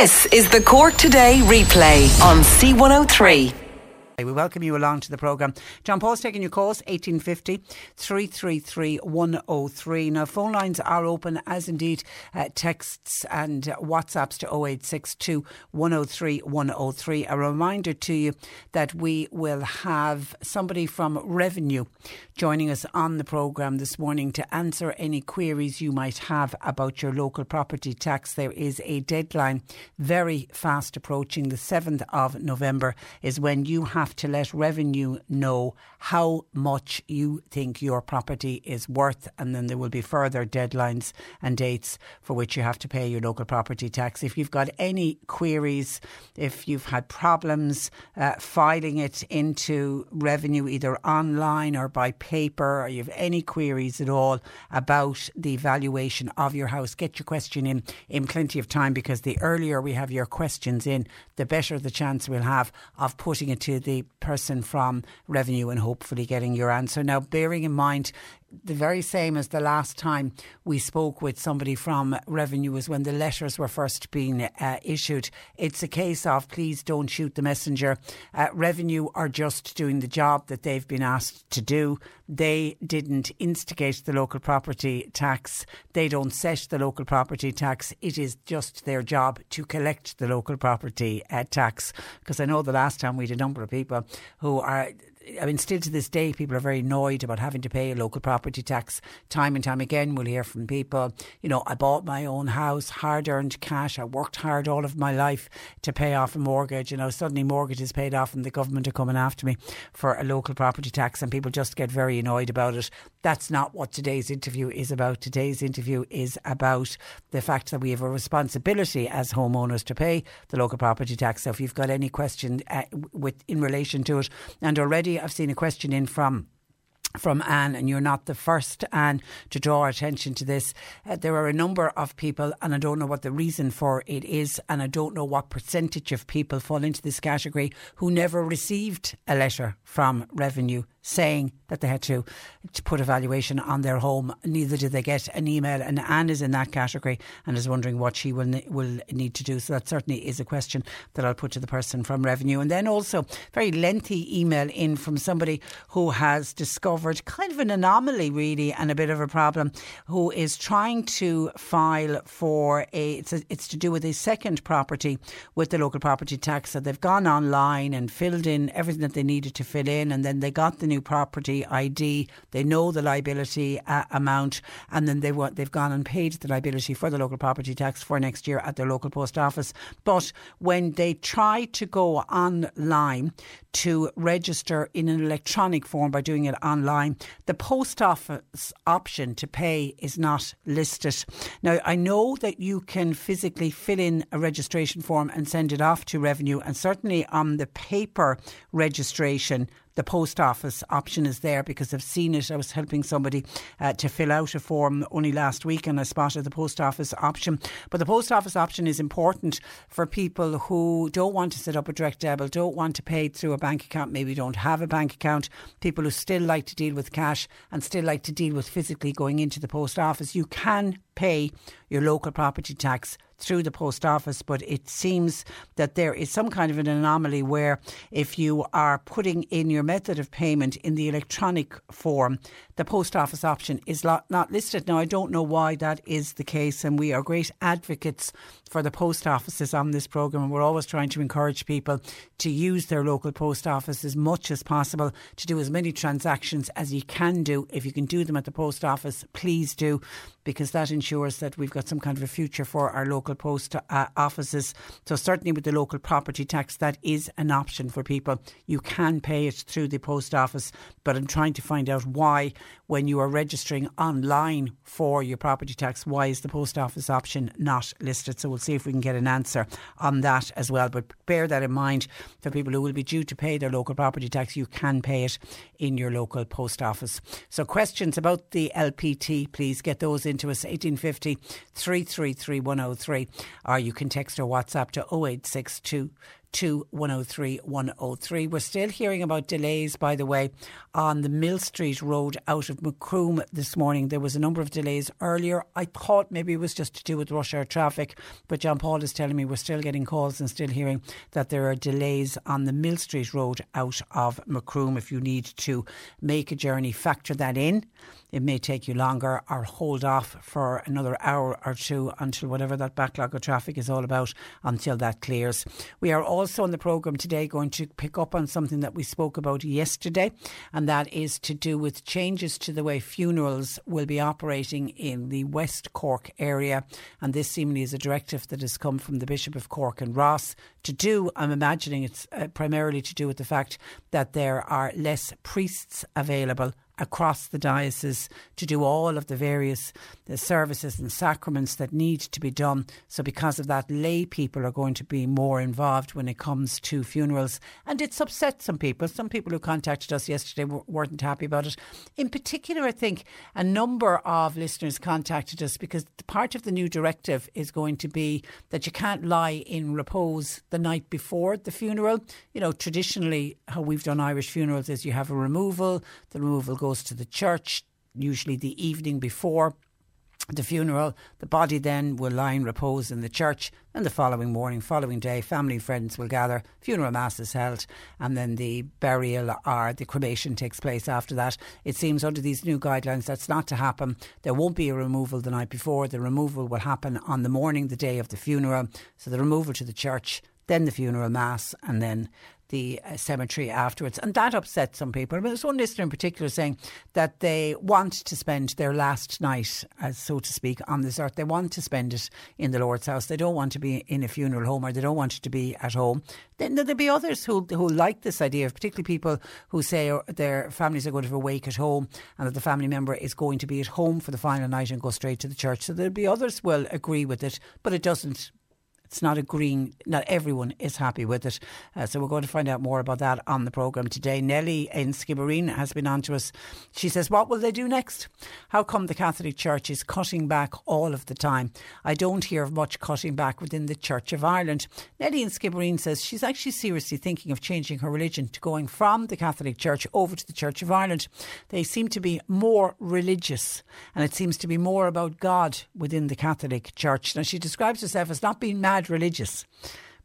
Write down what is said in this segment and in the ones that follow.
This is the Cork Today replay on C103. We welcome you along to the programme. John Paul's taking your calls, 1850 333 103. Now, phone lines are open, as indeed uh, texts and WhatsApps to 0862 103 103. A reminder to you that we will have somebody from Revenue joining us on the programme this morning to answer any queries you might have about your local property tax. There is a deadline very fast approaching. The 7th of November is when you have to let revenue know how much you think your property is worth, and then there will be further deadlines and dates for which you have to pay your local property tax. If you've got any queries, if you've had problems uh, filing it into revenue either online or by paper, or you have any queries at all about the valuation of your house, get your question in in plenty of time because the earlier we have your questions in, the better the chance we'll have of putting it to the person from revenue and hopefully getting your answer. Now, bearing in mind the very same as the last time we spoke with somebody from Revenue was when the letters were first being uh, issued. It's a case of please don't shoot the messenger. Uh, Revenue are just doing the job that they've been asked to do. They didn't instigate the local property tax. They don't set the local property tax. It is just their job to collect the local property uh, tax. Because I know the last time we had a number of people who are I mean, still to this day, people are very annoyed about having to pay a local property tax. Time and time again, we'll hear from people, you know, I bought my own house, hard earned cash. I worked hard all of my life to pay off a mortgage. You know, suddenly mortgage is paid off and the government are coming after me for a local property tax, and people just get very annoyed about it. That's not what today's interview is about. Today's interview is about the fact that we have a responsibility as homeowners to pay the local property tax. So if you've got any question uh, with in relation to it, and already I've seen a question in from from Anne, and you're not the first, Anne, to draw attention to this. Uh, there are a number of people, and I don't know what the reason for it is, and I don't know what percentage of people fall into this category who never received a letter from Revenue saying that they had to, to put a valuation on their home. Neither did they get an email. And Anne is in that category and is wondering what she will will need to do. So that certainly is a question that I'll put to the person from Revenue. And then also very lengthy email in from somebody who has discovered kind of an anomaly really and a bit of a problem. Who is trying to file for a it's a, it's to do with a second property with the local property tax. So they've gone online and filled in everything that they needed to fill in, and then they got the new property ID. They know the liability uh, amount, and then they want they've gone and paid the liability for the local property tax for next year at their local post office. But when they try to go online to register in an electronic form by doing it online, the post office option to pay is not listed. Now I know that you can physically fill in a registration form and send it off to revenue, and certainly on the paper registration the post office option is there because I've seen it. I was helping somebody uh, to fill out a form only last week and I spotted the post office option. But the post office option is important for people who don't want to set up a direct debit, don't want to pay through a bank account, maybe don't have a bank account, people who still like to deal with cash and still like to deal with physically going into the post office. You can pay your local property tax through the post office, but it seems that there is some kind of an anomaly where if you are putting in your method of payment in the electronic form, the post office option is not listed. Now, I don't know why that is the case, and we are great advocates for the post offices on this programme. And we're always trying to encourage people to use their local post office as much as possible to do as many transactions as you can do. If you can do them at the post office, please do, because that ensures that we've got some kind of a future for our local post uh, offices. So, certainly with the local property tax, that is an option for people. You can pay it through the post office, but I'm trying to find out why, when you are registering online for your property tax, why is the post office option not listed? So, we'll see if we can get an answer on that as well. But bear that in mind for people who will be due to pay their local property tax, you can pay it in your local post office. So, questions about the LPT, please get those into us 1850 333 103, or you can text or WhatsApp to 0862 to 103 103. We're still hearing about delays, by the way, on the Millstreet Road out of Macroom this morning. There was a number of delays earlier. I thought maybe it was just to do with rush hour traffic, but John Paul is telling me we're still getting calls and still hearing that there are delays on the Millstreet Road out of Macroom. If you need to make a journey, factor that in. It may take you longer or hold off for another hour or two until whatever that backlog of traffic is all about until that clears. We are also on the programme today going to pick up on something that we spoke about yesterday, and that is to do with changes to the way funerals will be operating in the West Cork area. And this seemingly is a directive that has come from the Bishop of Cork and Ross to do, I'm imagining it's uh, primarily to do with the fact that there are less priests available across the diocese to do all of the various the services and sacraments that need to be done. So, because of that, lay people are going to be more involved when it comes to funerals. And it's upset some people. Some people who contacted us yesterday weren't happy about it. In particular, I think a number of listeners contacted us because part of the new directive is going to be that you can't lie in repose the night before the funeral. You know, traditionally, how we've done Irish funerals is you have a removal, the removal goes goes to the church, usually the evening before the funeral. The body then will lie in repose in the church, and the following morning, following day, family and friends will gather, funeral mass is held, and then the burial or the cremation takes place after that. It seems under these new guidelines that's not to happen. There won't be a removal the night before. The removal will happen on the morning, the day of the funeral. So the removal to the church, then the funeral mass, and then the uh, cemetery afterwards. And that upset some people. But there's one listener in particular saying that they want to spend their last night, as so to speak, on this earth. They want to spend it in the Lord's house. They don't want to be in a funeral home or they don't want it to be at home. Then there'll be others who, who like this idea, particularly people who say their families are going to have a wake at home and that the family member is going to be at home for the final night and go straight to the church. So there'll be others will agree with it, but it doesn't it's not agreeing, not everyone is happy with it. Uh, so we're going to find out more about that on the programme today. Nellie in Skibbereen has been on to us. She says, What will they do next? How come the Catholic Church is cutting back all of the time? I don't hear of much cutting back within the Church of Ireland. Nellie in Skibbereen says she's actually seriously thinking of changing her religion to going from the Catholic Church over to the Church of Ireland. They seem to be more religious and it seems to be more about God within the Catholic Church. Now, she describes herself as not being mad mad religious.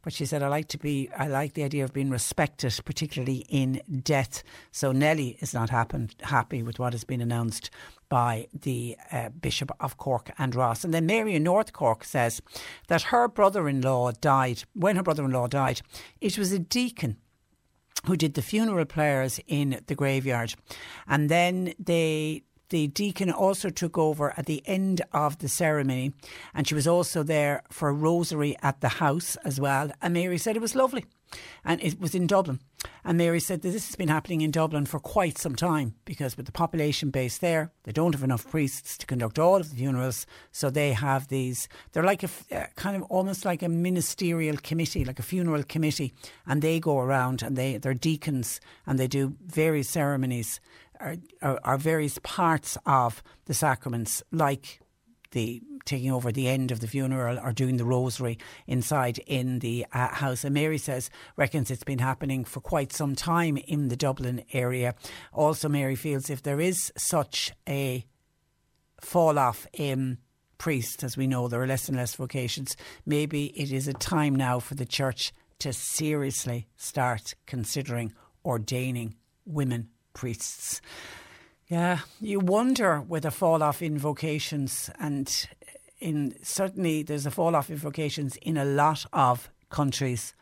But she said, I like to be, I like the idea of being respected, particularly in death. So Nellie is not happy with what has been announced by the uh, Bishop of Cork and Ross. And then Mary in North Cork says that her brother in law died. When her brother in law died, it was a deacon who did the funeral prayers in the graveyard. And then they the deacon also took over at the end of the ceremony, and she was also there for a rosary at the house as well. And Mary said it was lovely, and it was in Dublin. And Mary said that this has been happening in Dublin for quite some time because with the population base there, they don't have enough priests to conduct all of the funerals. So they have these, they're like a uh, kind of almost like a ministerial committee, like a funeral committee. And they go around and they, they're deacons and they do various ceremonies are, are, various parts of the sacraments, like the taking over the end of the funeral or doing the rosary inside in the uh, house. And Mary says, reckons it's been happening for quite some time in the Dublin area. Also, Mary feels if there is such a fall off in priests, as we know, there are less and less vocations. Maybe it is a time now for the church to seriously start considering ordaining women priests. Yeah, you wonder with a fall off in vocations, and in certainly there's a fall off in vocations in a lot of countries.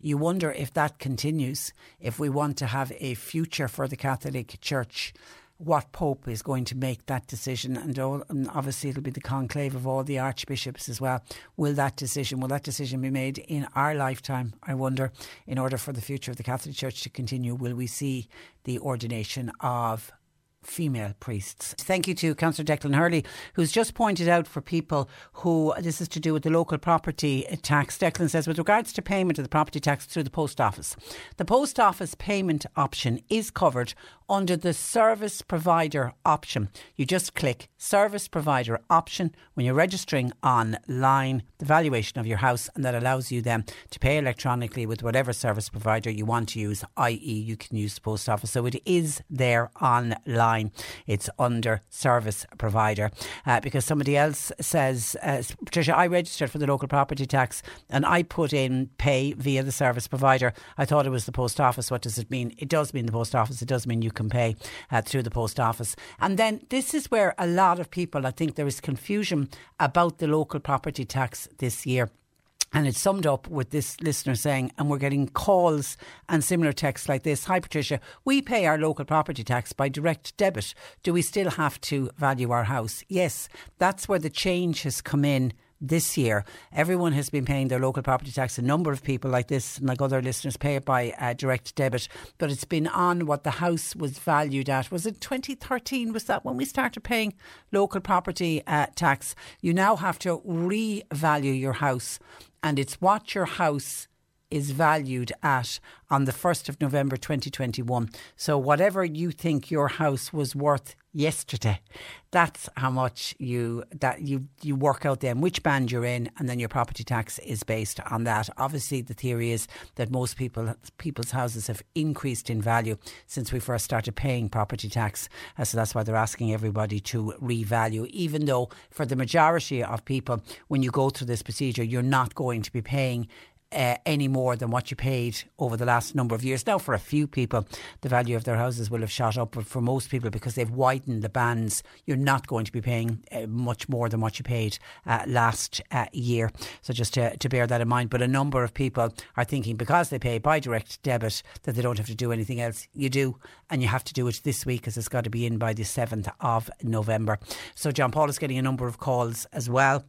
You wonder if that continues, if we want to have a future for the Catholic Church what Pope is going to make that decision, and, all, and, obviously it'll be the conclave of all the archbishops as well. Will that decision will that decision be made in our lifetime? I wonder. In order for the future of the Catholic Church to continue, will we see the ordination of female priests. Thank you to Councillor Declan Hurley, who's just pointed out for people who this is to do with the local property tax. Declan says, with regards to payment of the property tax through the post office, the post office payment option is covered under the service provider option. You just click service provider option when you're registering online the valuation of your house, and that allows you then to pay electronically with whatever service provider you want to use, i.e., you can use the post office. So it is there online. It's under service provider uh, because somebody else says, uh, Patricia, I registered for the local property tax and I put in pay via the service provider. I thought it was the post office. What does it mean? It does mean the post office. It does mean you can pay uh, through the post office. And then this is where a lot of people, I think there is confusion about the local property tax this year. And it's summed up with this listener saying, and we're getting calls and similar texts like this Hi, Patricia, we pay our local property tax by direct debit. Do we still have to value our house? Yes, that's where the change has come in this year. Everyone has been paying their local property tax. A number of people like this and like other listeners pay it by uh, direct debit, but it's been on what the house was valued at. Was it 2013? Was that when we started paying local property uh, tax? You now have to revalue your house, and it's what your house is valued at on the 1st of November 2021. So, whatever you think your house was worth yesterday, that's how much you that you you work out then which band you're in, and then your property tax is based on that. Obviously, the theory is that most people people's houses have increased in value since we first started paying property tax. Uh, so that's why they're asking everybody to revalue, even though for the majority of people, when you go through this procedure, you're not going to be paying uh, any more than what you paid over the last number of years. Now, for a few people, the value of their houses will have shot up, but for most people, because they've widened the bands, you're not going to be paying uh, much more than what you paid uh, last uh, year. So just to, to bear that in mind. But a number of people are thinking because they pay by direct debit that they don't have to do anything else. You do, and you have to do it this week because it's got to be in by the 7th of November. So John Paul is getting a number of calls as well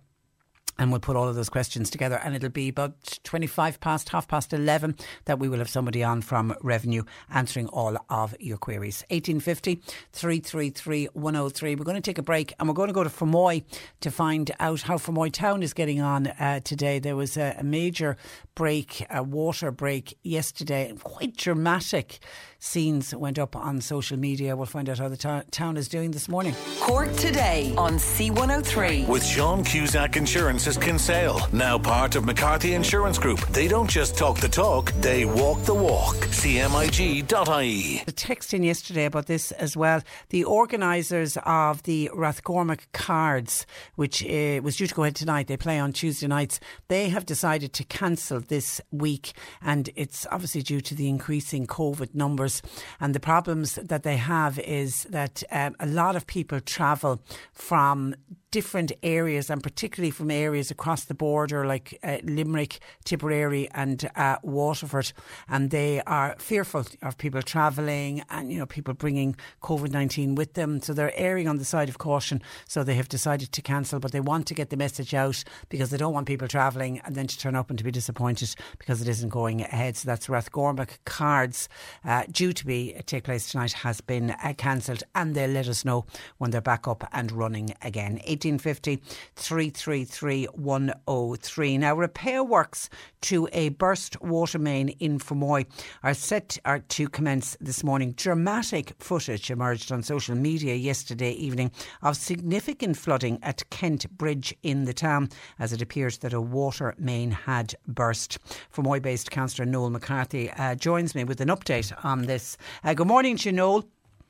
and we'll put all of those questions together and it'll be about 25 past half past 11 that we will have somebody on from revenue answering all of your queries. 1850 333 103 we're going to take a break and we're going to go to Fermoy to find out how Fermoy town is getting on uh, today. There was a, a major break a water break yesterday quite dramatic scenes went up on social media. We'll find out how the ta- town is doing this morning. Cork today on C103. With Sean Cusack Insurance's Kinsale, now part of McCarthy Insurance Group. They don't just talk the talk, they walk the walk. CMIG.ie. The text in yesterday about this as well. The organisers of the Rathcormac Cards, which uh, was due to go ahead tonight, they play on Tuesday nights, they have decided to cancel this week. And it's obviously due to the increasing COVID numbers numbers. And the problems that they have is that um, a lot of people travel from different areas and particularly from areas across the border like uh, Limerick, Tipperary and uh, Waterford. And they are fearful of people travelling and you know people bringing COVID-19 with them. So they're erring on the side of caution. So they have decided to cancel but they want to get the message out because they don't want people travelling and then to turn up and to be disappointed because it isn't going ahead. So that's Rathcormac cards uh, due to be uh, take place tonight has been uh, cancelled and they'll let us know when they're back up and running again 1850 333 103. Now, repair works to a burst water main in Fermoy are set are to commence this morning. Dramatic footage emerged on social media yesterday evening of significant flooding at Kent Bridge in the town as it appears that a water main had burst. Fermoy based Councillor Noel McCarthy uh, joins me with an update on this. Uh, good morning to you, Noel.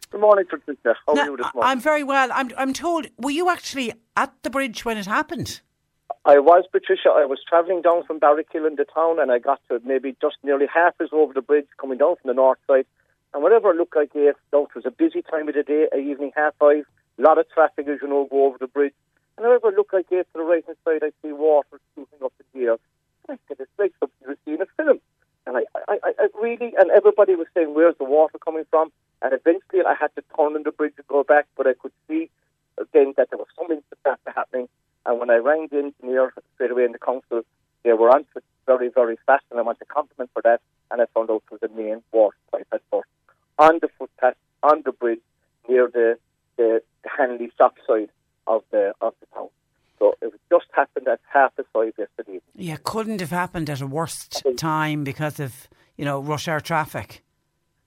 Good morning, Patricia. How Now, are you this morning? I'm very well. I'm, I'm told, were you actually at the bridge when it happened? I was, Patricia. I was travelling down from Barrack Hill in the town and I got to maybe just nearly half as over the bridge coming down from the north side. And whatever look I gave, though it was a busy time of the day, a evening half five, a lot of traffic as you know go over the bridge. And whatever look I gave to the right hand side, I see water shooting up in the air. I said, it's like something you see in a film. And I, I, I, really, and everybody was saying, where's the water coming from? And eventually I had to turn on the bridge and go back, but I could see again that there was something after happening. And when I rang the engineer straight away in the council, they were on it very, very fast, and I want to compliment for that. And I found out it was the main water pipe at first. On the footpath, on the bridge, near the, the, the Hanley stop side of the, of the town. So it just happened at half past five yesterday. Yeah, couldn't have happened at a worse time because of, you know, rush hour traffic.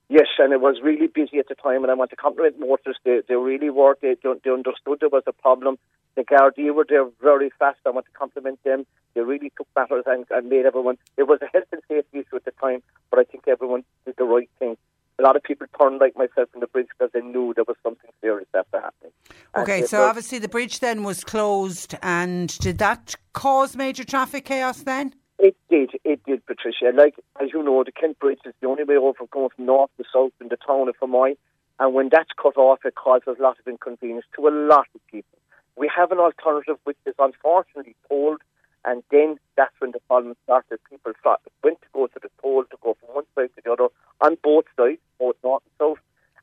Yes, and it was really busy at the time, and I want to compliment motorists. They, they really were. They, they understood there was a problem. The Gardaí were there very fast. I want to compliment them. They really took matters and, and made everyone. It was a health and safety issue at the time, but I think everyone did the right thing. A lot of people turned like myself from the bridge because they knew there was something serious after happening. Okay, so was- obviously the bridge then was closed, and did that cause major traffic chaos then? It did, it did, Patricia. Like, as you know, the Kent Bridge is the only way over going from north to south in the town of Fermoy. And when that's cut off, it causes a lot of inconvenience to a lot of people. We have an alternative which is unfortunately tolled, and then that's when the problem started. People thought, went to go to the toll to go from one side to the other on both sides, both north and south,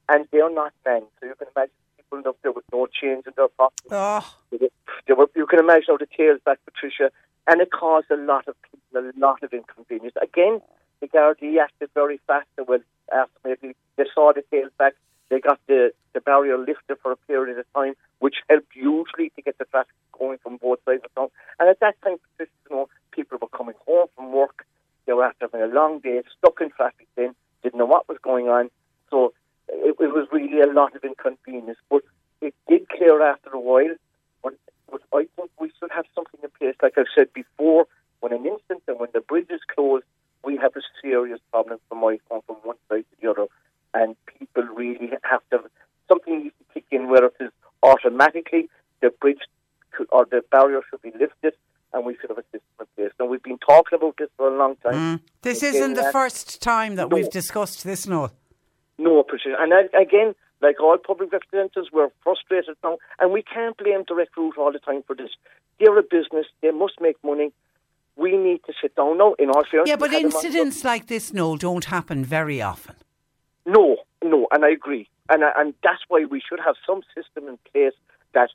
and they're not manned. So you can imagine people up there with no change in their pockets. Oh, ah. They were, you can imagine all the tails back, Patricia, and it caused a lot of people a lot of inconvenience. Again, the Gardaí acted very fast. They went after uh, maybe they saw the tails back. They got the, the barrier lifted for a period of time, which helped hugely to get the traffic going from both sides of town. And at that time, you know, people were coming home from work. They were after having a long day, stuck in traffic then, didn't know what was going on. So it, it was really a lot of inconvenience. But it did clear after a while. But, but I think we should have something in place, like I've said before, when an instant and when the bridge is closed, we have a serious problem from my from one side to the other. And people really have to, something needs to kick in where it is automatically the bridge could, or the barrier should be lifted and we should have a system in place. Now, we've been talking about this for a long time. Mm. this Okay, isn't the first time that No. we've discussed this, Noel. No, Patricia. And I, again, like all public representatives, we're frustrated now, and we can't blame Direct Route all the time for this. They're a business; they must make money. We need to sit down now. In all fairness, Yeah, but had them on- incidents like this, no, don't happen very often. No, no, and I agree, and I- and that's why we should have some system in place that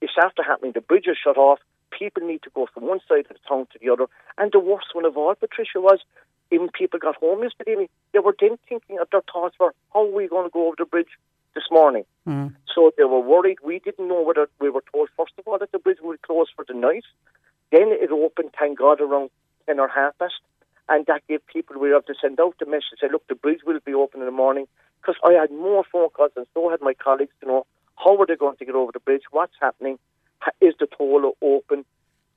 it's after happening. The bridge is shut off. People need to go from one side of the town to the other. And the worst one of all, Patricia, was even people got home yesterday. evening, They were then thinking of their thoughts were, how are we going to go over the bridge this morning? Mm. So they were worried. We didn't know whether we were told first of all that the bridge would close for the night. Then it opened, thank God, around ten or half past, and that gave people we have to send out the message say, look, the bridge will be open in the morning. Because I had more phone calls, and so had my colleagues to know how are they going to get over the bridge, what's happening, is the toll open,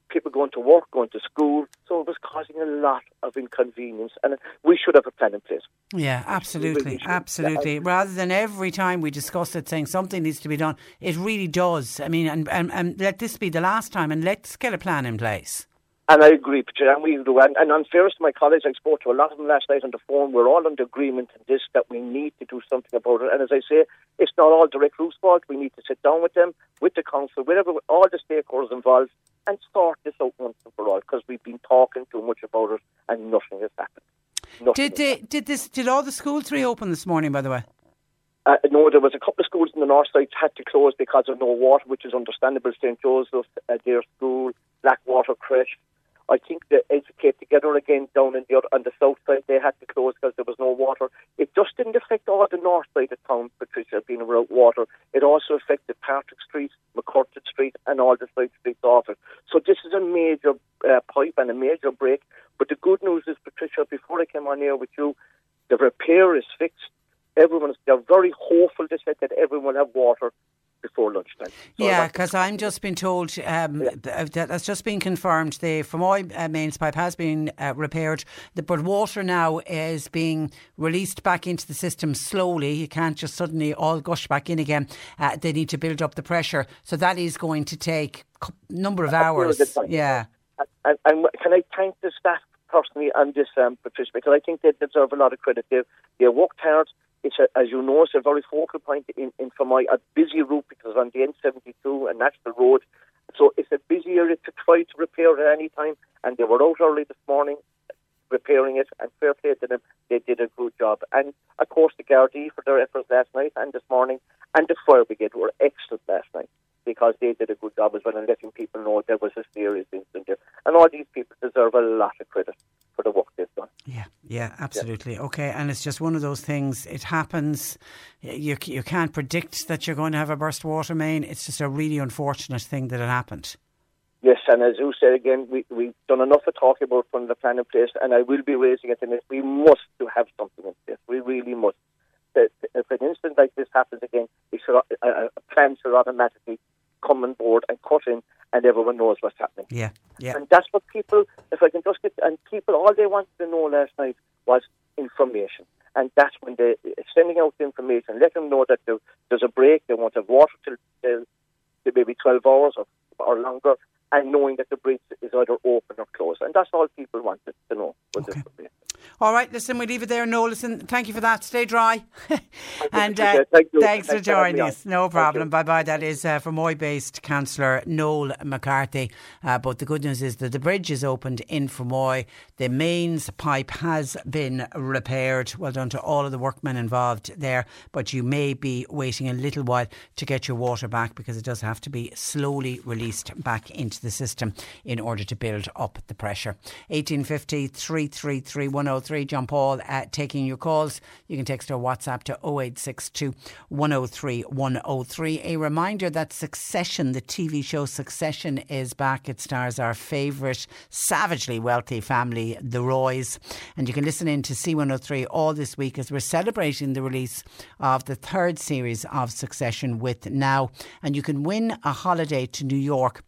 people going to work, going to school. So it was causing a lot of inconvenience, and we should have a plan in place. Yeah, absolutely, should. absolutely. Rather than every time we discuss it saying something needs to be done, it really does. I mean, and, and, and let this be the last time and let's get a plan in place. And I agree, Patricia, and we do. And, and in fairness to my colleagues, I spoke to a lot of them last night on the phone. We're all under agreement in this that we need to do something about it. And as I say, it's not all direct Route's fault. We need to sit down with them, with the council, with all the stakeholders involved, and sort this out once and for all. Because we've been talking too much about it, and nothing has happened. Nothing Did they, did this? Did all the schools reopen this morning? By the way, Uh, no, there was a couple of schools in the north side had to close because of no water, which is understandable. St Joseph's, uh, their school, Blackwater Creche. I think the Educate Together again down in the other, on the south side they had to close because there was no water. It just didn't affect all the north side of town, Patricia, being without water. It also affected Patrick Street, McCurtain Street, and all the side streets off it. So this is a major uh, pipe and a major break. But the good news is, Patricia, before I came on here with you, the repair is fixed. Everyone's they're very hopeful. They said that everyone will have water before lunchtime. So yeah, because I'm just been told um, yeah. that that's just been confirmed. The Fermoy uh, mains pipe has been uh, repaired, the, but water now is being released back into the system slowly. You can't just suddenly all gush back in again. Uh, they need to build up the pressure, so that is going to take a number of hours. Yeah. And, and, can I thank the staff personally on this, um, Patricia, because I think they deserve a lot of credit. They, they worked hard it's a, as you know, it's a very focal point in, in Fermoy a busy route because on the N72 and that's the Road. So it's a busy area to try to repair at any time. And they were out early this morning repairing it, and fair play to them, they did a good job. And of course, the Gardaí for their efforts last night and this morning, and the fire brigade were excellent last night because they did a good job as well in letting people know there was a serious incident there. And all these people deserve a lot of credit for the work they've done. Yeah, yeah, absolutely. Yeah. Okay, and it's just one of those things. It happens. You you can't predict that you're going to have a burst water main. It's just a really unfortunate thing that it happened. Yes, and as you said again, we, we've done enough of talking about from the plan in place, and I will be raising it in this. We must to have something in place. We really must. If an incident like this happens again, we should, uh, uh, uh a plan should automatically come on board and cut in, and everyone knows what's happening. Yeah, yeah. And that's what people, if I can just get, and people, all they wanted to know last night was information. And that's when they uh, sending out the information, let them know that there's a break, they want to have water till, till, till maybe 12 hours or, or longer, and knowing that the bridge is either open or closed. And that's all people wanted to know. Okay. All right, listen, we leave it there. No, listen, thank you for that. Stay dry. and uh, thank thanks, for joining us. No problem. Bye bye. That is uh, Fermoy based Councillor Noel McCarthy. Uh, but the good news is that the bridge is opened in Fermoy. The mains pipe has been repaired. Well done to all of the workmen involved there. But you may be waiting a little while to get your water back because it does have to be slowly released back into the system in order to build up the pressure. 1850 333 103. John Paul uh, taking your calls. You can text or WhatsApp to 0862 103 103. A reminder that Succession, the TV show Succession, is back. It stars our favourite savagely wealthy family, the Roys. And you can listen in to C103 all this week as we're celebrating the release of the third series of Succession with Now. And you can win a holiday to New York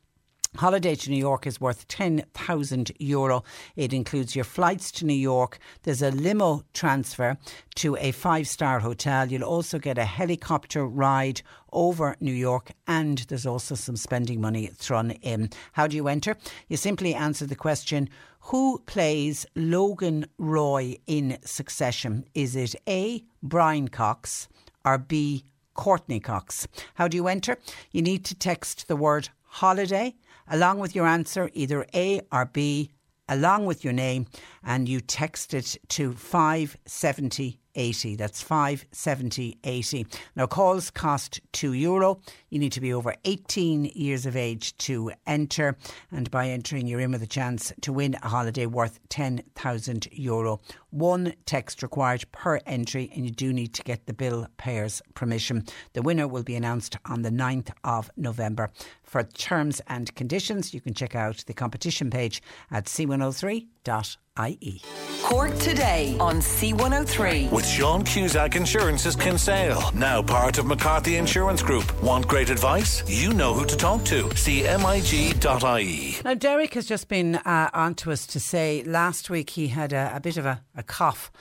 Holiday to New York is worth 10,000 euro. It includes your flights to New York. There's a limo transfer to a five star hotel. You'll also get a helicopter ride over New York, and there's also some spending money thrown in. How do you enter? You simply answer the question Who plays Logan Roy in succession? Is it A. Brian Cox or B. Courteney Cox? How do you enter? You need to text the word holiday along with your answer, either A or B, along with your name, and you text it to 570 80. That's 570 80. Now, calls cost €2. Euro. You need to be over 18 years of age to enter, and by entering, you're in with a chance to win a holiday worth €10,000. Euro. One text required per entry, and you do need to get the bill payer's permission. The winner will be announced on the 9th of November. For terms and conditions, you can check out the competition page at c103.com ie. Cork today on C103. With Sean Cusack Insurance's Kinsale, now part of McCarthy Insurance Group. Want great advice? You know who to talk to. CMIG.ie. Now, Derek has just been uh, on to us to say last week he had a, a bit of a, a cough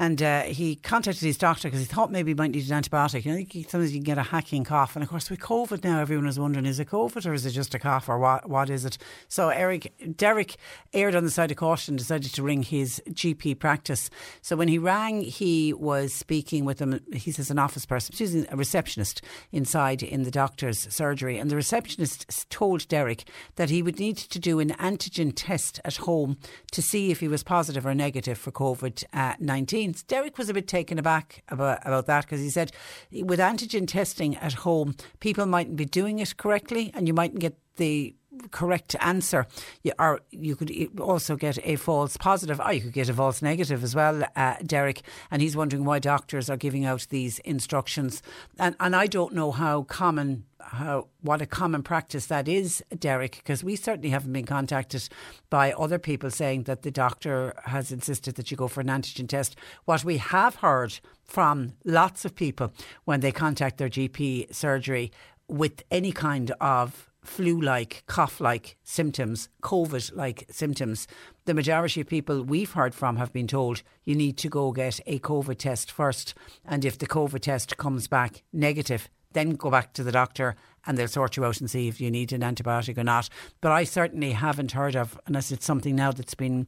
and uh, he contacted his doctor because he thought maybe he might need an antibiotic. You know, sometimes you can get a hacking cough. And of course, with COVID now, everyone is wondering is it COVID or is it just a cough or what, what is it? So Eric Derek erred on the side of caution, decided to ring his GP practice. So when he rang, he was speaking with him. He says an office person, excuse me, a receptionist inside in the doctor's surgery. And the receptionist told Derek that he would need to do an antigen test at home to see if he was positive or negative for COVID uh, 19 means. Derek was a bit taken aback about, about that because he said with antigen testing at home, people mightn't be doing it correctly and you mightn't get the correct answer, you, or you could also get a false positive, or you could get a false negative as well, uh, Derek. And he's wondering why doctors are giving out these instructions. And, and I don't know how common how what a common practice that is, Derek, because we certainly haven't been contacted by other people saying that the doctor has insisted that you go for an antigen test. What we have heard from lots of people when they contact their GP surgery with any kind of flu like, cough like symptoms, COVID like symptoms, the majority of people we've heard from have been told you need to go get a COVID test first. And if the COVID test comes back negative, then go back to the doctor and they'll sort you out and see if you need an antibiotic or not. But I certainly haven't heard of, unless it's something now that's been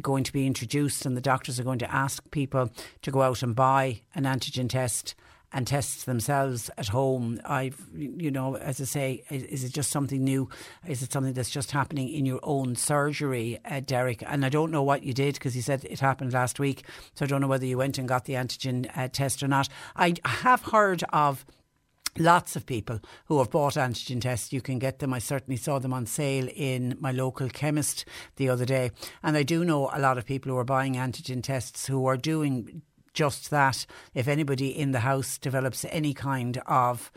going to be introduced and the doctors are going to ask people to go out and buy an antigen test and test themselves at home. I've, you know, as I say, is, is, it just something new? Is it something that's just happening in your own surgery, uh, Derek? And I don't know what you did because he said it happened last week. So I don't know whether you went and got the antigen uh, test or not. I have heard of lots of people who have bought antigen tests. You can get them. I certainly saw them on sale in my local chemist the other day. And I do know a lot of people who are buying antigen tests who are doing just that. If anybody in the house develops any kind of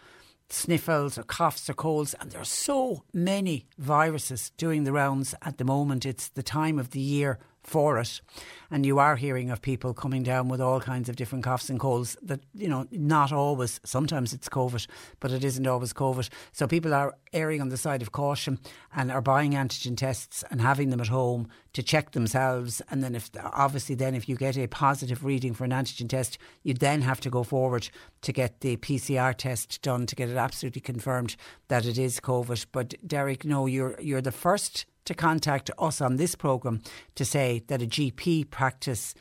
sniffles or coughs or colds, and there are so many viruses doing the rounds at the moment, it's the time of the year for it. And you are hearing of people coming down with all kinds of different coughs and colds that, you know, not always, sometimes it's COVID, but it isn't always COVID. So people are erring on the side of caution and are buying antigen tests and having them at home to check themselves. And then, if obviously, then if you get a positive reading for an antigen test, you then have to go forward to get the PCR test done to get it absolutely confirmed that it is COVID. But Derek, no, you're you're the first to contact us on this programme to say that a GP practice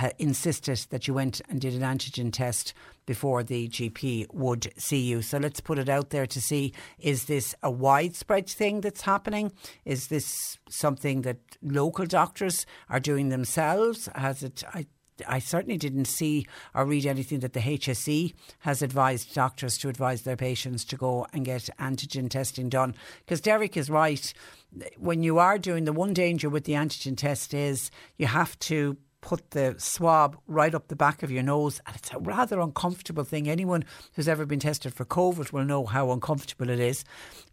uh, insisted that you went and did an antigen test before the GP would see you. So let's put it out there to see is this a widespread thing that's happening? Is this something that local doctors are doing themselves? Has it? I, I certainly didn't see or read anything that the HSE has advised doctors to advise their patients to go and get antigen testing done. Because Derek is right when you are doing the one danger with the antigen test is you have to put the swab right up the back of your nose and it's a rather uncomfortable thing anyone who's ever been tested for covid will know how uncomfortable it is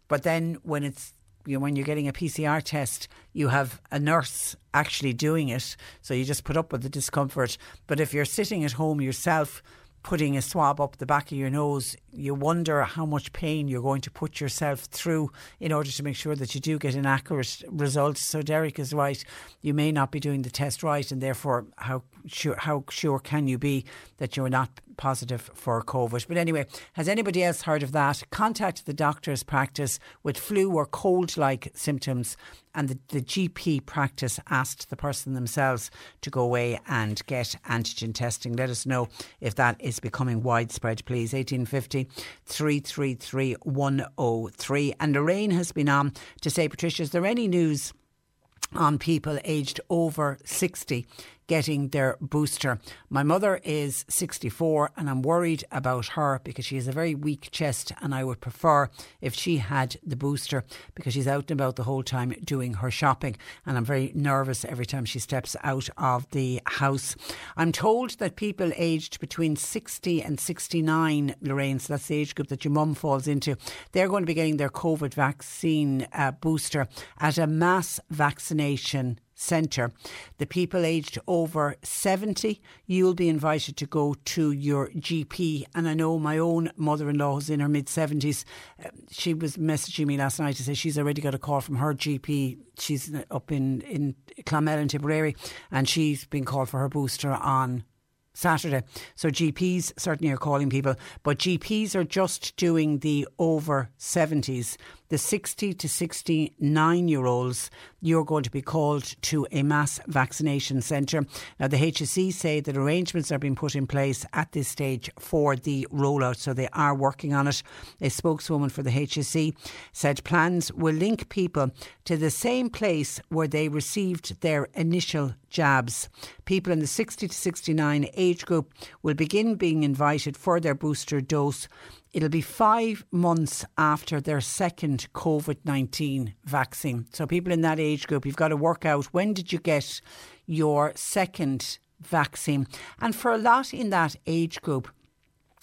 but then when it's you know, when you're getting a PCR test, you have a nurse actually doing it. So you just put up with the discomfort. But if you're sitting at home yourself, putting a swab up the back of your nose, you wonder how much pain you're going to put yourself through in order to make sure that you do get an accurate result. So Derek is right. You may not be doing the test right, and therefore, how sure how sure can you be that you're not positive for COVID? But anyway, has anybody else heard of that? Contact the doctor's practice with flu or cold-like symptoms, and the, the GP practice asked the person themselves to go away and get antigen testing. Let us know if that is becoming widespread, please. 1850 333 103. And Lorraine has been on to say, Patricia, is there any news? on people aged over 60 getting their booster. My mother is 64 and I'm worried about her because she has a very weak chest and I would prefer if she had the booster because she's out and about the whole time doing her shopping and I'm very nervous every time she steps out of the house. I'm told that people aged between 60 and 69, Lorraine, so that's the age group that your mum falls into, they're going to be getting their COVID vaccine uh, booster at a mass vaccination Centre. The people aged over 70, you'll be invited to go to your GP. And I know my own mother in law, who's in her mid 70s, uh, she was messaging me last night to say she's already got a call from her GP. She's up in, in Clonmel and Tipperary, and she's been called for her booster on Saturday. So GPs certainly are calling people, but GPs are just doing the over 70s the 60 to 69 year olds, you're going to be called to a mass vaccination centre. Now, the HSE say that arrangements are being put in place at this stage for the rollout, so they are working on it. A spokeswoman for the HSE said plans will link people to the same place where they received their initial jabs. People in the 60 to 69 age group will begin being invited for their booster dose It'll be five months after their second COVID 19 vaccine. So, people in that age group, you've got to work out when did you get your second vaccine. And for a lot in that age group,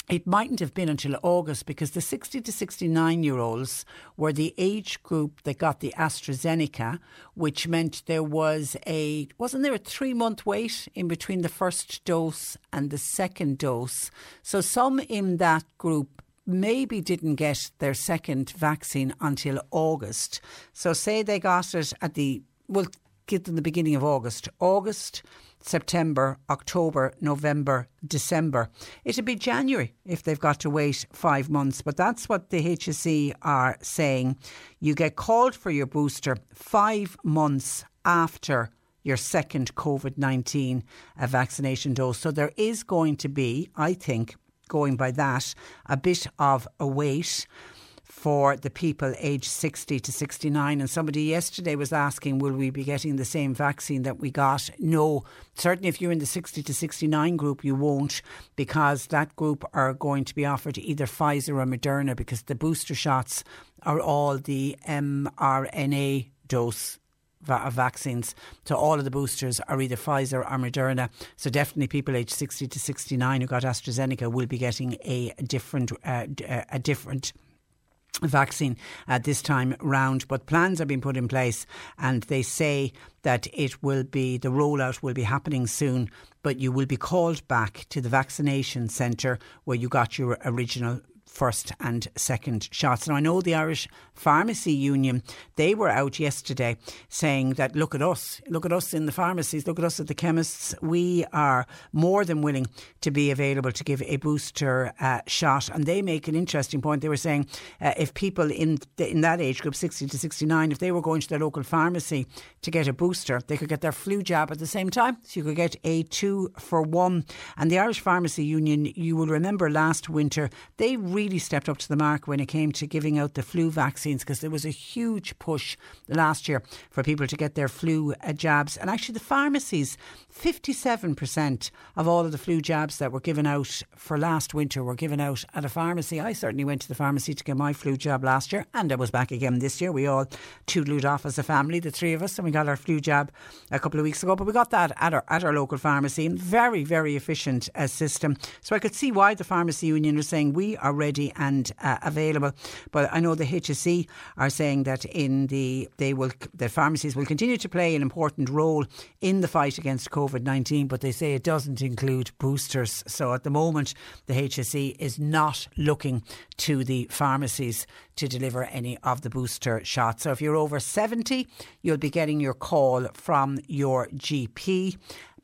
it mightn't have been until August because the 60 to 69 year olds were the age group that got the AstraZeneca, which meant there was a, wasn't there a three month wait in between the first dose and the second dose? So some in that group maybe didn't get their second vaccine until August. So, say they got it at the, we'll give them the beginning of August. August, September, October, November, December. It'd be January if they've got to wait five months. But that's what the HSE are saying. You get called for your booster five months after your second COVID 19 uh, vaccination dose. So there is going to be, I think, going by that, a bit of a wait for the people aged 60 to 69. And somebody yesterday was asking, will we be getting the same vaccine that we got? No. Certainly, if you're in the 60 to 69 group, you won't, because that group are going to be offered either Pfizer or Moderna, because the booster shots are all the mRNA dose of vaccines. So all of the boosters are either Pfizer or Moderna. So definitely people aged 60 to 69 who got AstraZeneca will be getting a different uh, a different vaccine at this time round but plans are being put in place and they say that it will be the rollout will be happening soon but you will be called back to the vaccination centre where you got your original first and second shots. Now, I know the Irish Pharmacy Union, they were out yesterday saying that look at us, look at us in the pharmacies, look at us at the chemists. We are more than willing to be available to give a booster uh, shot. And they make an interesting point. They were saying uh, if people in, the, in that age group, 60 to 69, if they were going to their local pharmacy to get a booster, they could get their flu jab at the same time. So you could get a two for one. And the Irish Pharmacy Union, you will remember last winter, they really stepped up to the mark when it came to giving out the flu vaccines because there was a huge push last year for people to get their flu uh, jabs. And actually, the pharmacies, 57% of all of the flu jabs that were given out for last winter were given out at a pharmacy. I certainly went to the pharmacy to get my flu jab last year and I was back again this year. We all toodled off as a family, the three of us, and we got our flu jab a couple of weeks ago. But we got that at our, at our local pharmacy. Very, very efficient uh, system. So I could see why the pharmacy union are saying we are ready ready and uh, available. But I know the HSE are saying that in the they will the pharmacies will continue to play an important role in the fight against COVID nineteen, but they say it doesn't include boosters. So at the moment, the HSE is not looking to the pharmacies to deliver any of the booster shots. So if you're over 70, you'll be getting your call from your GP.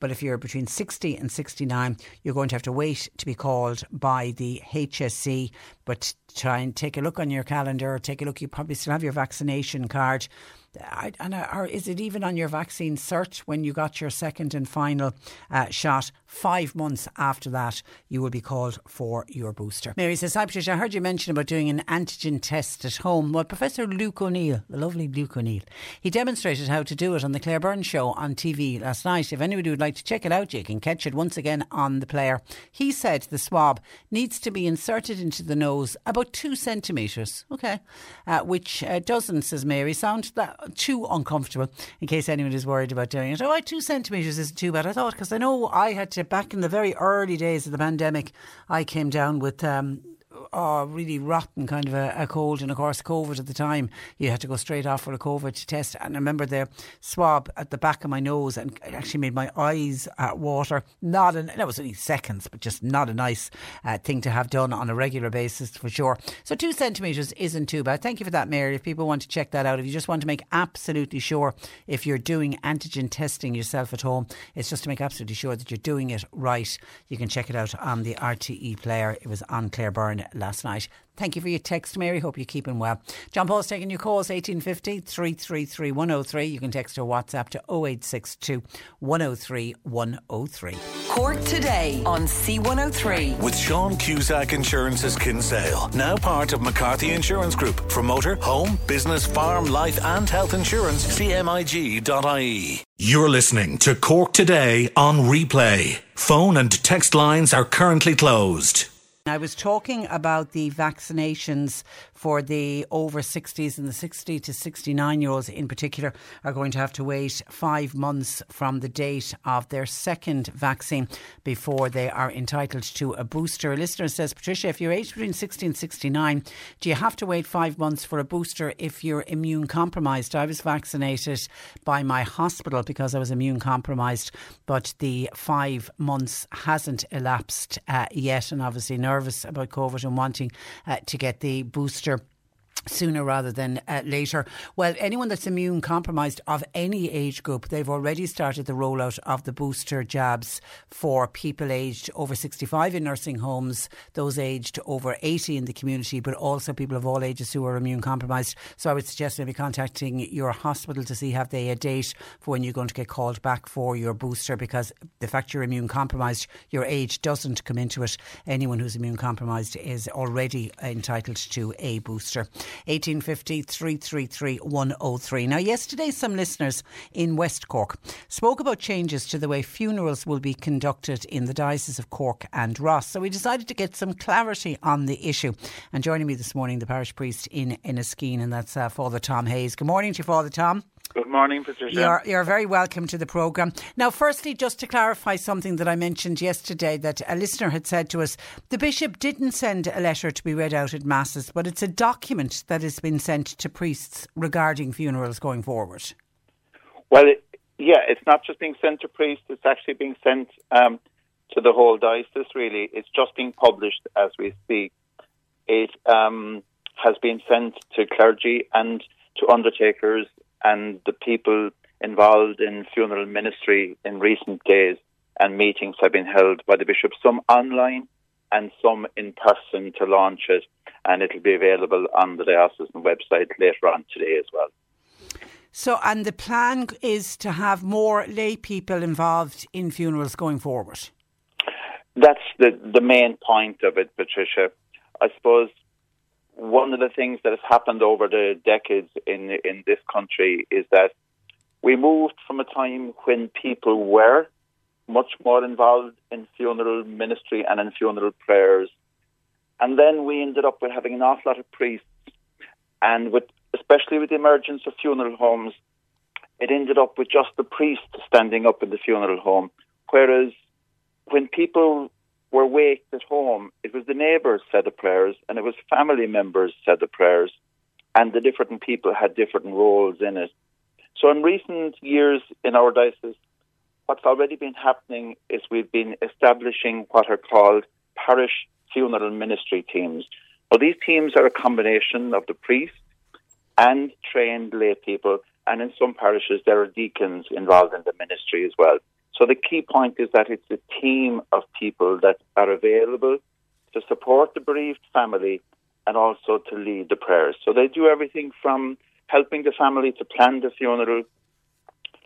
But if you're between 60 and 69, you're going to have to wait to be called by the HSE. But try and take a look on your calendar, or take a look, you probably still have your vaccination card. And or is it even on your vaccine cert when you got your second and final uh, shot? Five months after that, you will be called for your booster. Mary says, Hi Patricia, I heard you mention about doing an antigen test at home. Well, Professor Luke O'Neill, the lovely Luke O'Neill, he demonstrated how to do it on the Claire Byrne show on TV last night. If anybody would like to check it out, you can catch it once again on the player. He said the swab needs to be inserted into the nose about two centimetres, okay, uh, which uh, doesn't, says Mary, sound that too uncomfortable in case anyone is worried about doing it. Oh, two centimetres isn't too bad. I thought, because I know I had to back in the very early days of the pandemic, I came down with um, oh, really rotten kind of a, a, cold. And of course, COVID at the time, you had to go straight off for a COVID test. And I remember the swab at the back of my nose, and it actually made my eyes uh, water. Not an, that was only seconds, but just not a nice uh, thing to have done on a regular basis for sure. So two centimetres isn't too bad. Thank you for that, Mary. If people want to check that out, if you just want to make absolutely sure if you're doing antigen testing yourself at home, it's just to make absolutely sure that you're doing it right. You can check it out on the RTE player. It was on Claire Byrne last night. Thank you for your text, Mary. Hope you're keeping well. John Paul's taking your calls 1850 333 103. You can text or WhatsApp to 0862 103 103. Cork today on C103. With Sean Cusack Insurance's Kinsale, now part of McCarthy Insurance Group. For motor, home, business, farm, life, and health insurance, cmig.ie. You're listening to Cork Today on replay. Phone and text lines are currently closed. I was talking about the vaccinations for the over 60s and the 60 to 69 year olds in particular are going to have to wait five months from the date of their second vaccine before they are entitled to a booster. A listener says, Patricia, if you're aged between 60 and 69, do you have to wait five months for a booster if you're immune compromised? I was vaccinated by my hospital because I was immune compromised, but the five months hasn't elapsed uh, yet, and obviously nervous about COVID and wanting uh, to get the booster sooner rather than uh, later. Well, anyone that's immune compromised of any age group, they've already started the rollout of the booster jabs for people aged over 65 in nursing homes, those aged over 80 in the community, but also people of all ages who are immune compromised. So I would suggest maybe contacting your hospital to see have they a date for when you're going to get called back for your booster because the fact you're immune compromised, your age doesn't come into it. Anyone who's immune compromised is already entitled to a booster. 1850 333 103. Now, yesterday, some listeners in West Cork spoke about changes to the way funerals will be conducted in the Diocese of Cork and Ross. So we decided to get some clarity on the issue. And joining me this morning, the parish priest in Enniskeane, and that's uh, Father Tom Hayes. Good morning to you, Father Tom. Good morning, Patricia. You're, you're very welcome to the programme. Now, firstly, just to clarify something that I mentioned yesterday that a listener had said to us, the Bishop didn't send a letter to be read out at Masses, but it's a document that has been sent to priests regarding funerals going forward. Well, it, yeah, it's not just being sent to priests, it's actually being sent um, to the whole diocese, really. It's just being published as we speak. It um, has been sent to clergy and to undertakers and the people involved in funeral ministry in recent days and meetings have been held by the bishop, some online and some in person to launch it. And it'll be available on the diocesan website later on today as well. So, and the plan is to have more lay people involved in funerals going forward. That's the the main point of it, Patricia. I suppose one of the things that has happened over the decades in in this country is that we moved from a time when people were much more involved in funeral ministry and in funeral prayers, and then we ended up with having an awful lot of priests, and with especially with the emergence of funeral homes, it ended up with just the priest standing up in the funeral home, whereas when people were waked at home, it was the neighbours said the prayers and it was family members said the prayers and the different people had different roles in it. So in recent years in our diocese, what's already been happening is we've been establishing what are called parish funeral ministry teams. Well, these teams are a combination of the priest and trained lay people, and in some parishes there are deacons involved in the ministry as well. So the key point is that it's a team of people that are available to support the bereaved family and also to lead the prayers. So they do everything from helping the family to plan the funeral,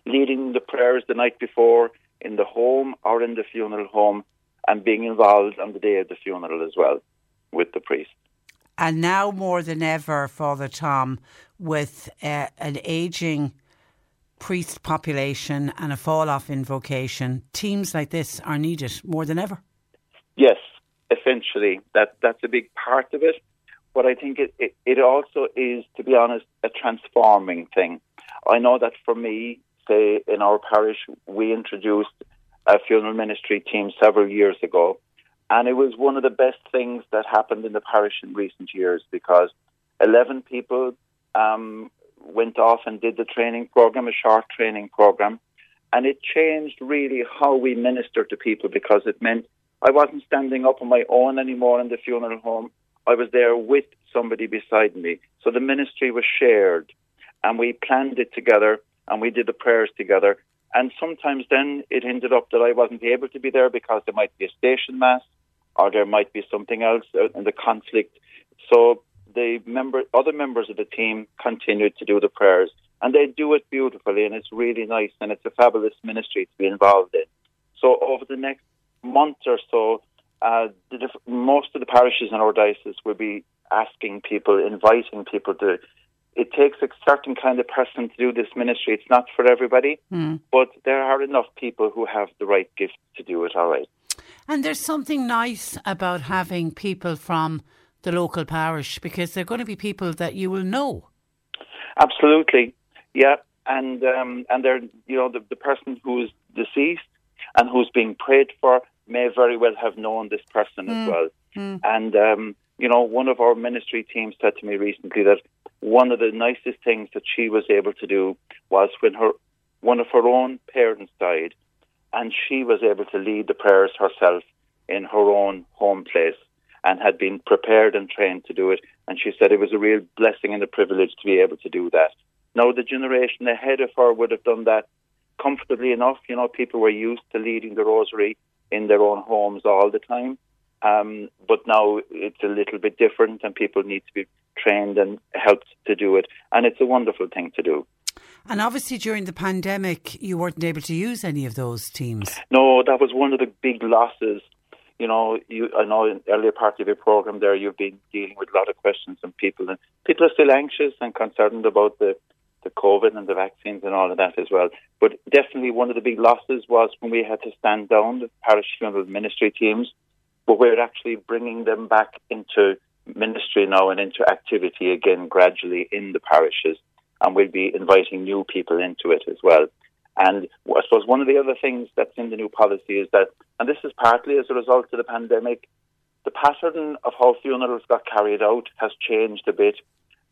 leading the prayers the night before in the home or in the funeral home, and being involved on the day of the funeral as well with the priest. And now more than ever, Father Tom, with uh, an ageing priest population and a fall off in vocation, teams like this are needed more than ever. Yes, essentially. That that's a big part of it. But I think it, it, it also is, to be honest, a transforming thing. I know that for me, say in our parish, we introduced a funeral ministry team several years ago. And it was one of the best things that happened in the parish in recent years because 11 people um, went off and did the training program, a short training program, and it changed really how we minister to people because it meant I wasn't standing up on my own anymore in the funeral home. I was there with somebody beside me. So the ministry was shared and we planned it together and we did the prayers together. And sometimes then it ended up that I wasn't able to be there because there might be a station mass or there might be something else in the conflict. So the member, other members of the team continued to do the prayers, and they do it beautifully, and it's really nice, and it's a fabulous ministry to be involved in. So over the next month or so, uh, the, most of the parishes in our diocese will be asking people, inviting people to. It takes a certain kind of person to do this ministry. It's not for everybody, mm. but there are enough people who have the right gift to do it. All right. And there's something nice about having people from the local parish because they're going to be people that you will know. Absolutely, yeah, and um, and they're you know the, the person who's deceased and who's being prayed for may very well have known this person mm. as well. Mm. And um, you know, one of our ministry teams said to me recently that one of the nicest things that she was able to do was when her one of her own parents died, and she was able to lead the prayers herself in her own home place and had been prepared and trained to do it. And she said it was a real blessing and a privilege to be able to do that. Now, the generation ahead of her would have done that comfortably enough. You know, people were used to leading the rosary in their own homes all the time. Um, but now it's a little bit different, and people need to be trained and helped to do it. And it's a wonderful thing to do. And obviously, during the pandemic, you weren't able to use any of those teams. No, that was one of the big losses. You know, you, I know in earlier part of your program there, you've been dealing with a lot of questions from people, and people are still anxious and concerned about the the COVID and the vaccines and all of that as well. But definitely one of the big losses was when we had to stand down the parish funeral ministry teams, but we're actually bringing them back into ministry now and into activity again gradually in the parishes and we'll be inviting new people into it as well. And I suppose one of the other things that's in the new policy is that, and this is partly as a result of the pandemic, the pattern of how funerals got carried out has changed a bit.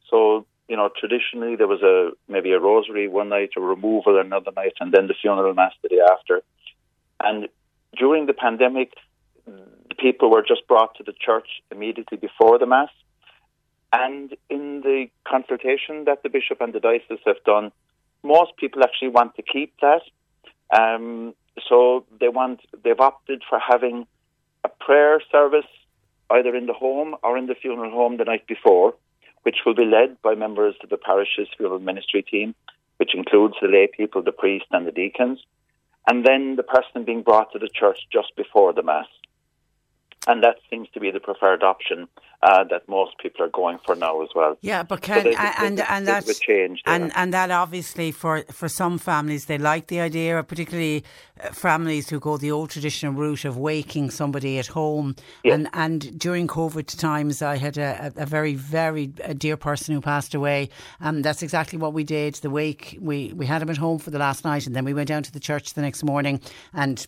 So, you know, traditionally there was a maybe a rosary one night, a removal another night, and then the funeral mass the day after. And during the pandemic, people were just brought to the church immediately before the mass. And in the consultation that the bishop and the diocese have done, most people actually want to keep that. Um, so they want they've opted for having a prayer service either in the home or in the funeral home the night before, which will be led by members of the parish's funeral ministry team, which includes the lay people, the priest, and the deacons, and then the person being brought to the church just before the mass and that seems to be the preferred option uh, that most people are going for now as well. Yeah, but can so and and that change and and that obviously for for some families they like the idea, particularly uh, families who go the old traditional route of waking somebody at home. Yes. And and during COVID times, I had a, a very very dear person who passed away. and that's exactly what we did. The wake we we had him at home for the last night, and then we went down to the church the next morning and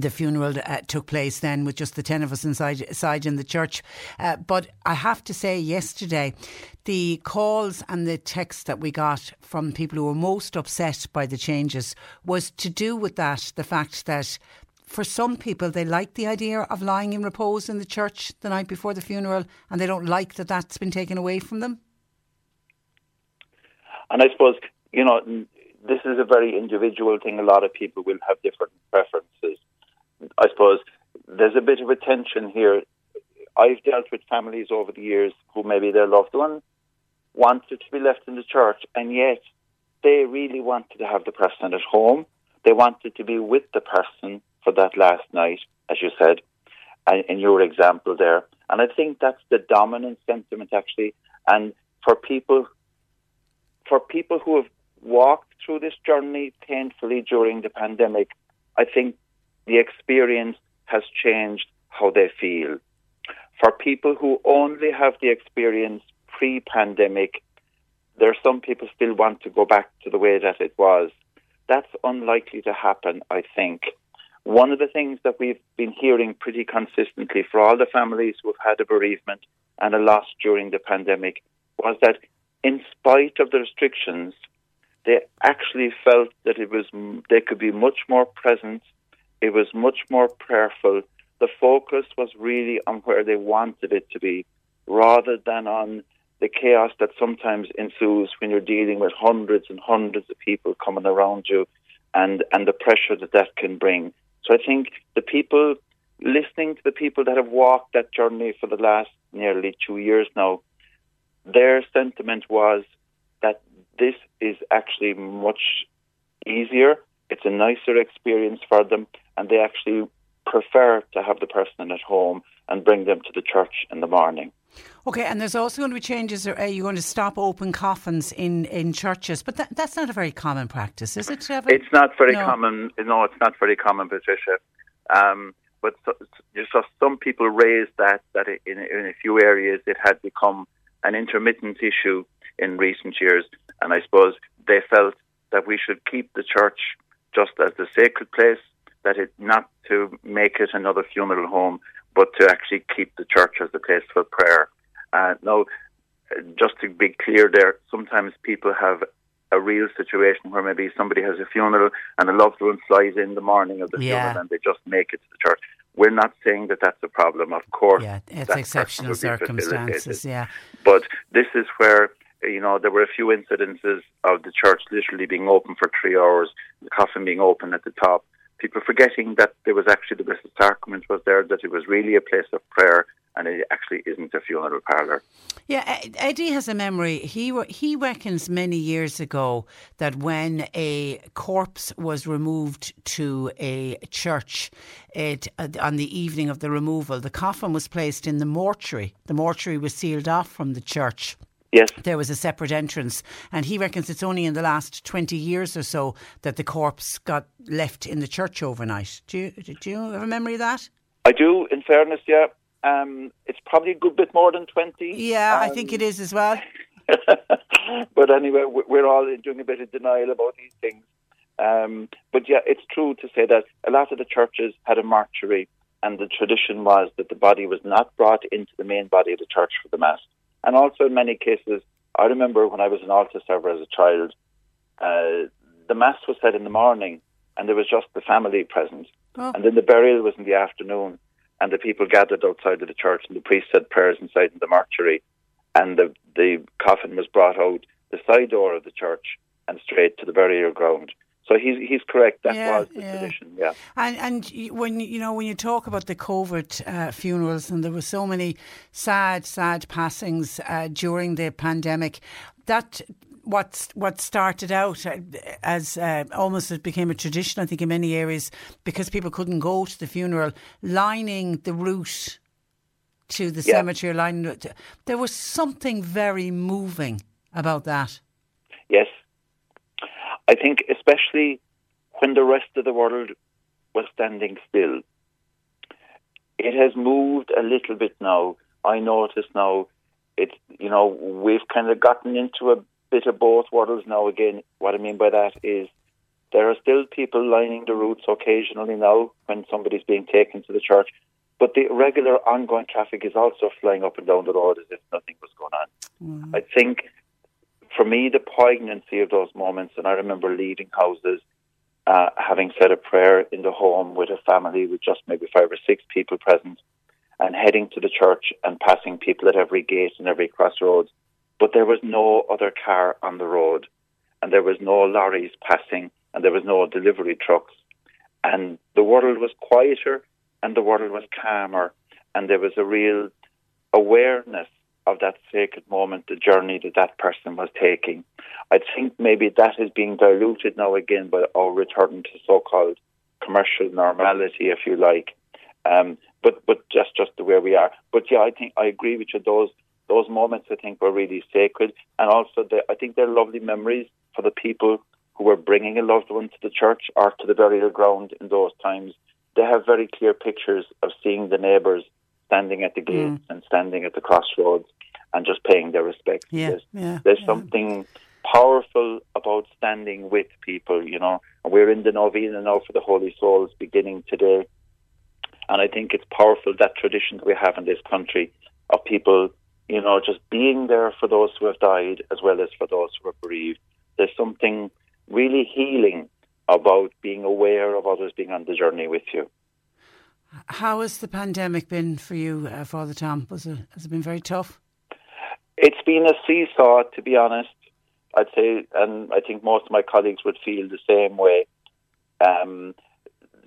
the funeral uh, took place then with just the 10 of us inside, inside in the church. Uh, but I have to say, yesterday, the calls and the texts that we got from people who were most upset by the changes was to do with that the fact that for some people, they like the idea of lying in repose in the church the night before the funeral, and they don't like that that's been taken away from them. And I suppose, you know, this is a very individual thing. A lot of people will have different preferences. I suppose there's a bit of a tension here. I've dealt with families over the years who maybe their loved one wanted to be left in the church, and yet they really wanted to have the person at home. They wanted to be with the person for that last night, as you said, in your example there. And I think that's the dominant sentiment, actually. And for people, for people who have walked through this journey painfully during the pandemic, I think the experience has changed how they feel. For people who only have the experience pre pandemic, there are some people still want to go back to the way that it was. That's unlikely to happen, I think. One of the things that we've been hearing pretty consistently for all the families who have had a bereavement and a loss during the pandemic was that, in spite of the restrictions, they actually felt that it was they could be much more present it was much more prayerful. The focus was really on where they wanted it to be rather than on the chaos that sometimes ensues when you're dealing with hundreds and hundreds of people coming around you and, and the pressure that that can bring. So I think the people listening to the people that have walked that journey for the last nearly two years now, their sentiment was that this is actually much easier. It's a nicer experience for them and they actually prefer to have the person at home and bring them to the church in the morning. Okay, and there's also going to be changes. Are you going to stop open coffins in, in churches? But that, that's not a very common practice, is it, Trevor? It's not very no. common. No, it's not very common, Patricia. Um, but so, so some people raised that that in, in a few areas it had become an intermittent issue in recent years, and I suppose they felt that we should keep the church just as the sacred place that it not to make it another funeral home, but to actually keep the church as a place for prayer. Uh, now, just to be clear, there sometimes people have a real situation where maybe somebody has a funeral and a loved one flies in the morning of the yeah. funeral and they just make it to the church. we're not saying that that's a problem. Of course, yeah, it's exceptional circumstances. Yeah, but this is where you know there were a few incidences of the church literally being open for three hours, the coffin being open at the top. People forgetting that there was actually the Blessed Sacrament was there, that it was really a place of prayer, and it actually isn't a funeral parlour. Yeah, Eddie has a memory. He he reckons many years ago that when a corpse was removed to a church, it uh, on the evening of the removal, the coffin was placed in the mortuary. The mortuary was sealed off from the church. Yes. There was a separate entrance. And he reckons it's only in the last 20 years or so that the corpse got left in the church overnight. Do you, do you have a memory of that? I do, in fairness, yeah. Um, it's probably a good bit more than 20. Yeah, um, I think it is as well. but anyway, we're all doing a bit of denial about these things. Um, but yeah, it's true to say that a lot of the churches had a mortuary, and the tradition was that the body was not brought into the main body of the church for the Mass. And also, in many cases, I remember when I was an altar server as a child, uh, the Mass was said in the morning, and there was just the family present. Oh. And then the burial was in the afternoon and the people gathered outside of the church, and the priest said prayers inside in the mortuary, and the the coffin was brought out the side door of the church and straight to the burial ground. So he's he's correct. That yeah, was the yeah. tradition. Yeah. And and when you know when you talk about the COVID uh, funerals, and there were so many sad, sad passings uh, during the pandemic, that what what started out uh, as uh, almost it became a tradition, I think, in many areas because people couldn't go to the funeral, lining the route to the yeah. cemetery, lining. There was something very moving about that. I think especially when the rest of the world was standing still. It has moved a little bit now. I notice now. It's you know we've kind of gotten into a bit of both worlds now. Again, what I mean by that is there are still people lining the routes occasionally now when somebody's being taken to the church, but the regular ongoing traffic is also flying up and down the road as if nothing was going on. Mm. I think for me, the poignancy of those moments, and I remember leaving houses, uh, having said a prayer in the home with a family with just maybe five or six people present, and heading to the church and passing people at every gate and every crossroads but there was no other car on the road, and there was no lorries passing, and there was no delivery trucks. And the world was quieter, and the world was calmer, and there was a real awareness of that sacred moment, the journey that that person was taking. I think maybe that is being diluted now again by our return to so-called commercial normality, if you like. Um, but but just just the way we are. But yeah, I think I agree with you. Those those moments I think were really sacred, and also the, I think they're lovely memories for the people who were bringing a loved one to the church or to the burial ground in those times. They have very clear pictures of seeing the neighbours standing at the gate mm. and standing at the crossroads and just paying their respects. Yeah, there's, yeah, there's yeah. something powerful about standing with people, you know. We're in the novena now for the Holy Souls beginning today. And I think it's powerful that tradition that we have in this country of people you know, just being there for those who have died as well as for those who are bereaved. There's something really healing about being aware of others being on the journey with you. How has the pandemic been for you, uh, Father Tom? It, has it been very tough? It's been a seesaw, to be honest. I'd say, and I think most of my colleagues would feel the same way. Um,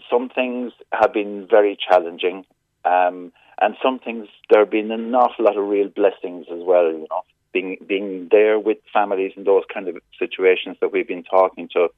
some things have been very challenging. Um, and some things there have been an awful lot of real blessings as well. You know, being being there with families in those kind of situations that we've been talking to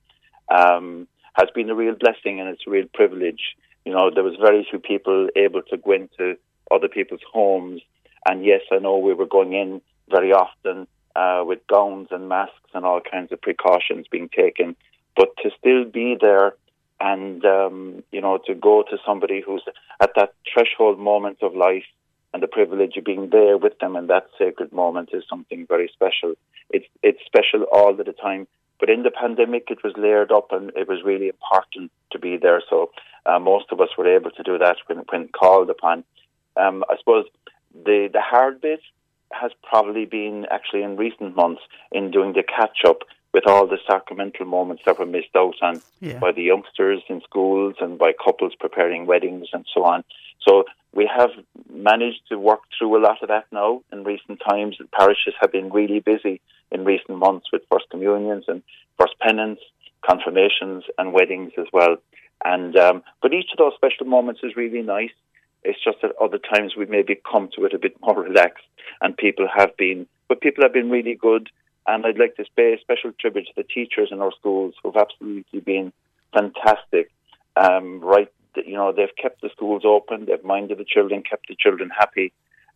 um, has been a real blessing and it's a real privilege. You know, there was very few people able to go into other people's homes, and yes, I know we were going in very often uh, with gowns and masks and all kinds of precautions being taken, but to still be there and um, you know to go to somebody who's at that threshold moment of life and the privilege of being there with them in that sacred moment is something very special. It's it's special all the time, but in the pandemic it was layered up and it was really important to be there. So uh, most of us were able to do that when when called upon. Um, I suppose the the hard bit has probably been actually in recent months in doing the catch up with all the sacramental moments that were missed out on Yeah. by the youngsters in schools and by couples preparing weddings and so on. So we have managed to work through a lot of that now in recent times. The parishes have been really busy in recent months with first communions and first penance, confirmations, and weddings as well. And um, but each of those special moments is really nice. It's just that other times we maybe come to it a bit more relaxed, and people have been, but people have been really good. And I'd like to pay a special tribute to the teachers in our schools who've absolutely been fantastic. Um, right, you know, they've kept the schools open, they've minded the children, kept the children happy,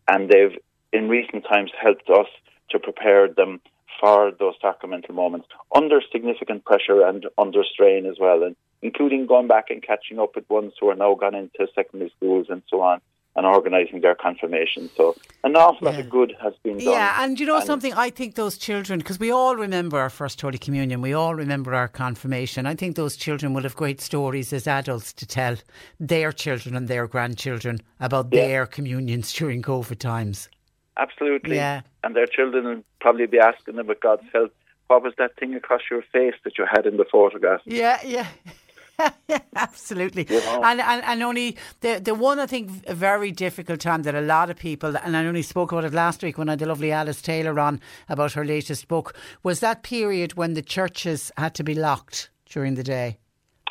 and they've in recent times helped us to prepare them for those sacramental moments under significant pressure and under strain as well, and including going back and catching up with ones who are now gone into secondary schools and so on and organising their confirmation. So an awful lot of good has been done. Yeah, and you know And- something? I think those children, because we all remember our first Holy Communion, we all remember our confirmation. I think those children will have great stories as adults to tell their children and their grandchildren about Yeah. their communions during COVID times. Absolutely. Yeah. And their children will probably be asking them, with God's help, what was that thing across your face that you had in the photograph? Yeah, yeah. yeah, absolutely. You know. And, and and only the the one I think a very difficult time that a lot of people and I only spoke about it last week when I had the lovely Alice Taylor on about her latest book was that period when the churches had to be locked during the day.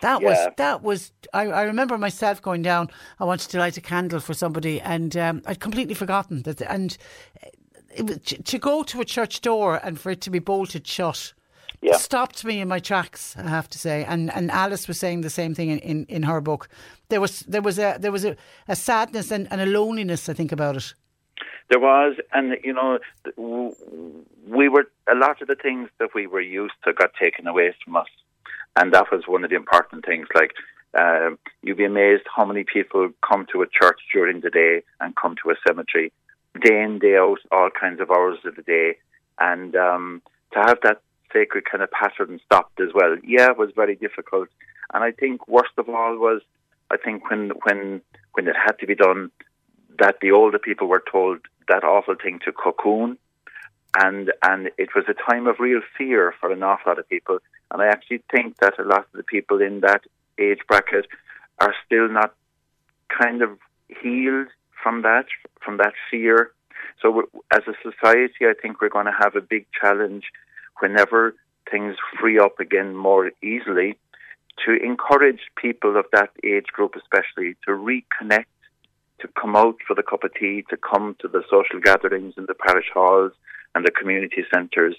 That was that was I, I remember myself going down. I wanted to light a candle for somebody and um, I'd completely forgotten that and it to go to a church door and for it to be bolted shut Yeah. stopped me in my tracks. I have to say, and and Alice was saying the same thing in, in, in her book. There was there was a there was a, a sadness and, and a loneliness. I think about it. There was, and you know, we were a lot of the things that we were used to got taken away from us, and that was one of the important things. Like, um, you'd be amazed how many people come to a church during the day and come to a cemetery, day in day out, all kinds of hours of the day, and um, to have that sacred kind of pattern stopped as well. Yeah, it was very difficult, and I think worst of all was, I think when when when it had to be done that the older people were told that awful thing to cocoon, and and it was a time of real fear for an awful lot of people. And I actually think that a lot of the people in that age bracket are still not kind of healed from that from that fear. So as a society, I think we're going to have a big challenge whenever things free up again more easily to encourage people of that age group, especially, to reconnect to come out for the cup of tea, to come to the social gatherings in the parish halls and the community centres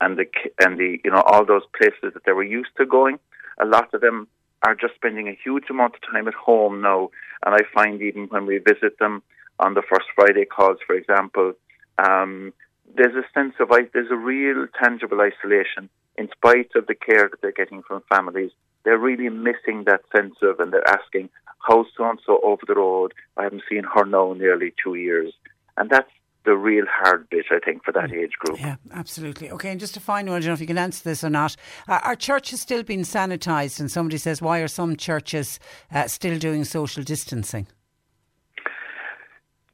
and the and the you know all those places that they were used to going. A lot of them are just spending a huge amount of time at home now, and I find even when we visit them on the first Friday calls, for example, um, there's a sense of there's a real tangible isolation in spite of the care that they're getting from families. They're really missing that sense of, and they're asking, "How's so and so over the road? I haven't seen her now in nearly two years," and that's the real hard bit, I think, for that age group. Yeah, absolutely. Okay, and just a final one, I don't know if you can answer this or not. Uh, our church has still been sanitised, and somebody says, why are some churches uh, still doing social distancing?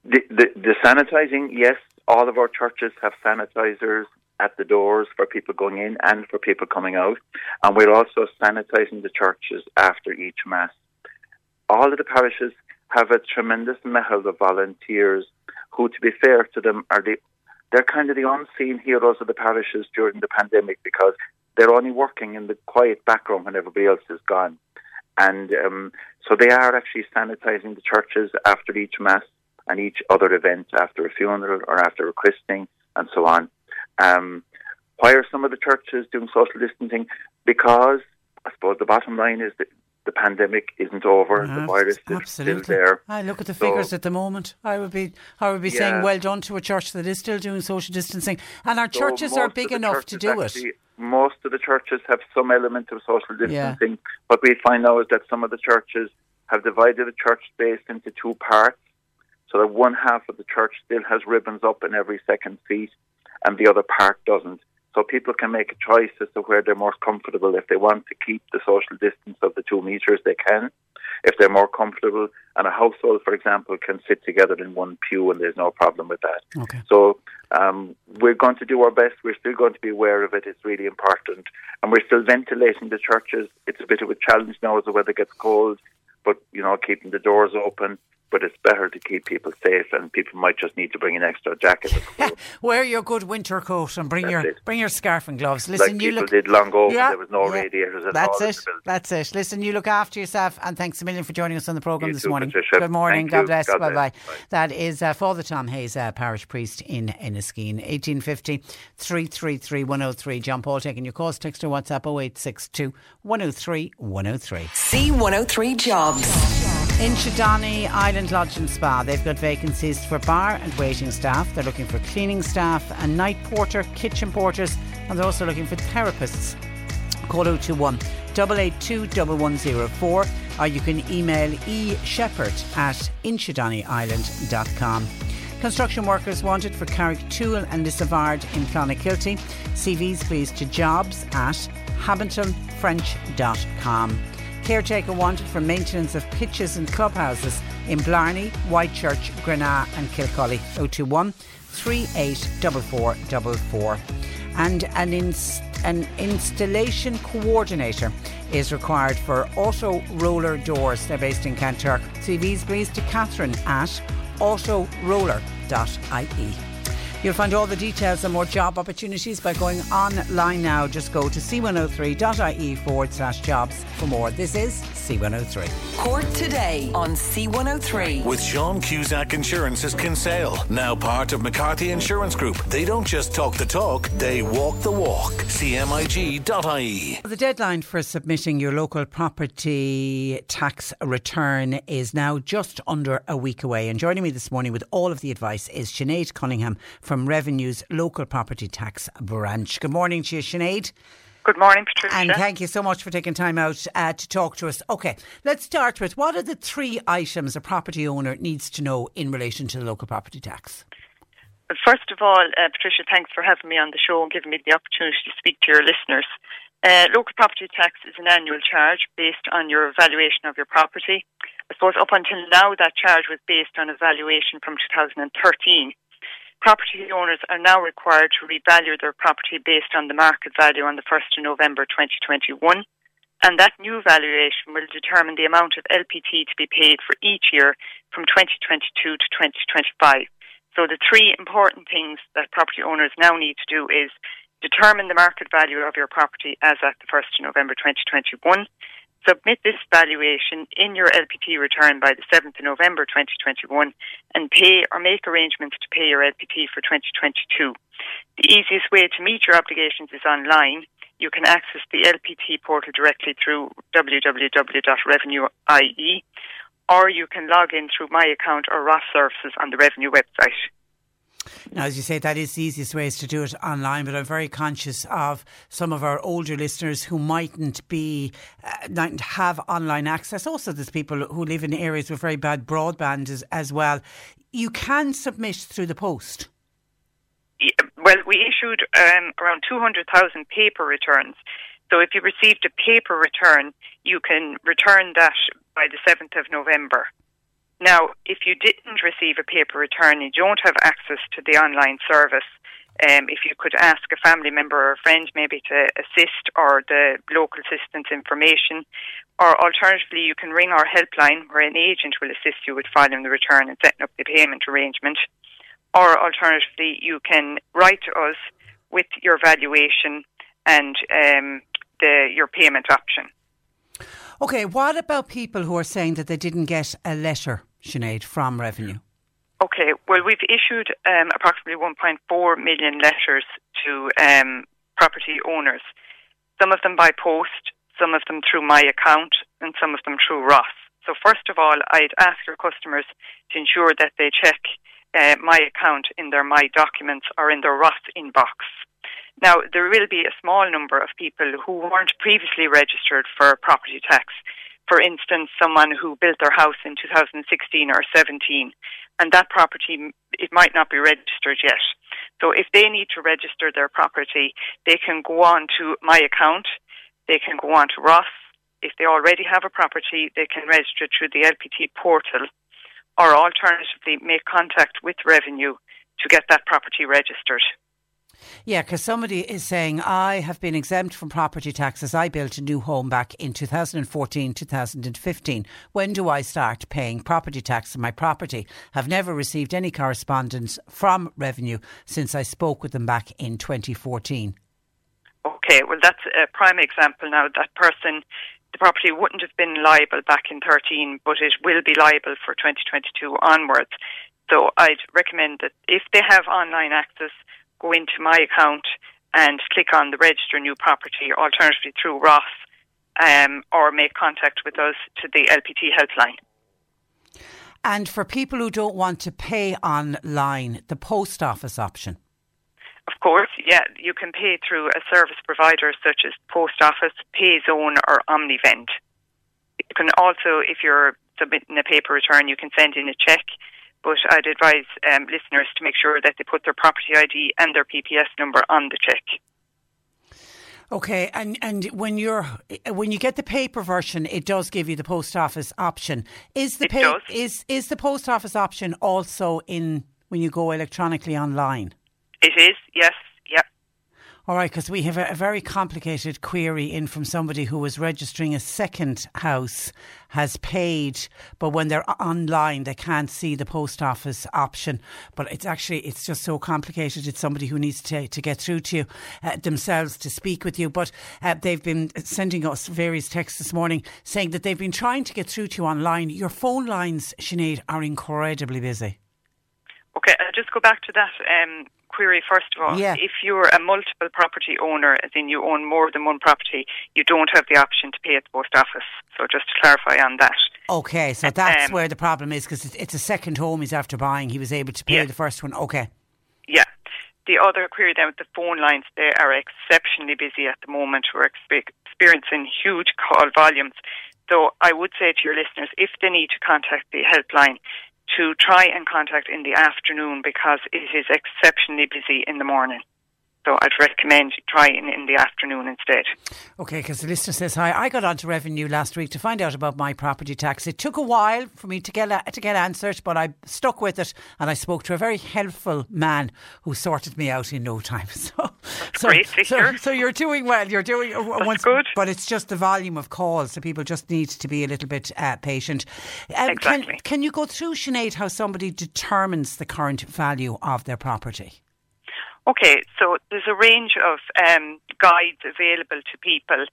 The, the, the sanitising, yes, all of our churches have sanitizers at the doors for people going in and for people coming out. And we're also sanitising the churches after each Mass. All of the parishes have a tremendous mettle of volunteers who, to be fair to them, are the they're kind of the unseen heroes of the parishes during the pandemic because they're only working in the quiet background when everybody else is gone. And um, so they are actually sanitising the churches after each Mass and each other event after a funeral or after a christening and so on. Um, why are some of the churches doing social distancing? Because I suppose the bottom line is that the pandemic isn't over. the Abs- virus is still there. I look at the So- figures at the moment. I would be, I would be saying, well done to a church that is still doing social distancing, and our So churches are big enough to do actually- it. Most of the churches have some element of social distancing. Yeah. What we find now is that some of the churches have divided the church space into two parts. So that one half of the church still has ribbons up in every second seat, and the other part doesn't. So people can make a choice as to where they're most comfortable. If they want to keep the social distance of the two meters, they can. if they're more comfortable. And a household, for example, can sit together in one pew, and there's no problem with that. Okay. So um, we're going to do our best. We're still going to be aware of it. It's really important, and we're still ventilating the churches. It's a bit of a challenge now as the weather gets cold, but you know, keeping the doors open but it's better to keep people safe, and people might just need to bring an extra jacket. Wear your good winter coat and bring That's your it. bring your scarf and gloves. Listen, like you people look. did long ago Yeah, there was no yeah. radiators at That's all. in it. That's it. Listen, you look after yourself, and thanks a million for joining us on the program You this too, morning. Patricia. Good morning. Thank God you. bless. God bye bless. bye. Bye. That is uh, Father Tom Hayes, uh, parish priest in Enniskeane. 1850 333 103. John Paul taking your calls. Text or WhatsApp 0862 103 103. C103 Jobs. Inchydoney Island Lodge and Spa, they've got vacancies for bar and waiting staff. They're looking for cleaning staff, a night porter, kitchen porters, and they're also looking for therapists. Call 021 882 1104 or you can email eshepherd at inchydoneyisland.com. Construction workers wanted for Carrick Tool and Lissavard in Clonakilty. CVs please to jobs at hamiltonfrench.com. Caretaker wanted for maintenance of pitches and clubhouses in Blarney, Whitechurch, Grenagh and Kilcully. 021 384444. And an, an installation coordinator is required for auto roller doors. They're based in Kanturk. CVs please to Catherine at autoroller.ie. You'll find all the details and more job opportunities by going online now. Just go to c103.ie forward slash jobs for more. This is C103. Cork today on C103. With Sean Cusack Insurance's Kinsale, now part of McCarthy Insurance Group. They don't just talk the talk, they walk the walk. CMIG.ie. The deadline for submitting your local property tax return is now just under a week away. And joining me this morning with all of the advice is Sinead Cunningham from Revenue's local property tax branch. Good morning to you, Sinead. Good morning, Patricia. And thank you so much for taking time out uh, to talk to us. Okay, let's start with what are the three items a property owner needs to know in relation to the local property tax? First of all, uh, Patricia, thanks for having me on the show and giving me the opportunity to speak to your listeners. Uh, local property tax is an annual charge based on your valuation of your property. I suppose up until now, that charge was based on a valuation from 2013. Property owners are now required to revalue their property based on the market value on the 1st of November 2021. And that new valuation will determine the amount of LPT to be paid for each year from 2022 to 2025. So the three important things that property owners now need to do is determine the market value of your property as at the 1st of November 2021. Submit this valuation in your LPT return by the 7th of November 2021 and pay or make arrangements to pay your LPT for 2022. The easiest way to meet your obligations is online. You can access the LPT portal directly through www.revenue.ie or you can log in through My Account or ROS Services on the Revenue website. Now, as you say, that is the easiest way is to do it online, but I'm very conscious of some of our older listeners who mightn't be, uh, mightn't have online access. Also, there's people who live in areas with very bad broadband as, as well. You can submit through the post. Yeah, Well, we issued um, around 200,000 paper returns. So if you received a paper return, you can return that by the 7th of November. Now, if you didn't receive a paper return, and you don't have access to the online service. Um, if you could ask a family member or a friend maybe to assist or the local assistance information, or alternatively, you can ring our helpline where an agent will assist you with filing the return and setting up the payment arrangement. Or alternatively, you can write to us with your valuation and um, the your payment option. Okay, what about people who are saying that they didn't get a letter, Sinead, from Revenue? Okay, well, we've issued um, approximately 1.4 million letters to um, property owners, some of them by post, some of them through my account, and some of them through ROS. So, first of all, I'd ask your customers to ensure that they check uh, my account in their My Documents or in their ROS inbox. Now, there will be a small number of people who weren't previously registered for property tax. For instance, someone who built their house in 2016 or 17, and that property, it might not be registered yet. So if they need to register their property, they can go on to my account, they can go on to ROS, if they already have a property, they can register through the LPT portal or alternatively make contact with revenue to get that property registered. Yeah, because somebody is saying, I have been exempt from property taxes. I built a new home back in 2014, 2015. When do I start paying property tax on my property? Have never received any correspondence from revenue since I spoke with them back in 2014. Okay, well, that's a prime example now. That person, the property wouldn't have been liable back in 13, but it will be liable for 2022 onwards. So I'd recommend that if they have online access, go into my account and click on the register new property, alternatively through ROS, um, or make contact with us to the LPT helpline. And for people who don't want to pay online, the post office option. Of course, yeah, you can pay through a service provider such as Post Office, Payzone, or Omnivend. You can also, if you're submitting a paper return, you can send in a check. But I'd advise um, listeners to make sure that they put their property ID and their PPS number on the check. Okay, and and when you're when you get the paper version, it does give you the post office option. Is the it does. is is the post office option also in when you go electronically online? It is, yes. All right, because we have a, a, very complicated query in from somebody who was registering a second house, has paid, but when they're online, they can't see the post office option. But it's actually, it's just so complicated. It's somebody who needs to, to get through to you uh, themselves to speak with you. But uh, they've been sending us various texts this morning saying that they've been trying to get through to you online. Your phone lines, Sinead, are incredibly busy. Okay, I'll just go back to that. Um, query first of all. Yeah. If you're a multiple property owner, as in you own more than one property, you don't have the option to pay at the post office. So just to clarify on that. Okay, so that's um, where the problem is because it's a second home he's after buying. He was able to pay yeah. the first one. Okay. Yeah. The other query then with the phone lines, they are exceptionally busy at the moment. We're experiencing huge call volumes. So I would say to your listeners, if they need to contact the helpline, to try and contact in the afternoon because it is exceptionally busy in the morning. So I'd recommend trying in the afternoon instead. Okay, because the listener says, "Hi, I got onto Revenue last week to find out about my property tax. It took a while for me to get to get answered, but I stuck with it, and I spoke to a very helpful man who sorted me out in no time. So, so, great so, so, you're doing well. You're doing uh, That's once, good. but it's just the volume of calls, so people just need to be a little bit uh, patient. Um, exactly. Can, can you go through, Sinead, how somebody determines the current value of their property? Okay, so there's a range of um, guides available to people.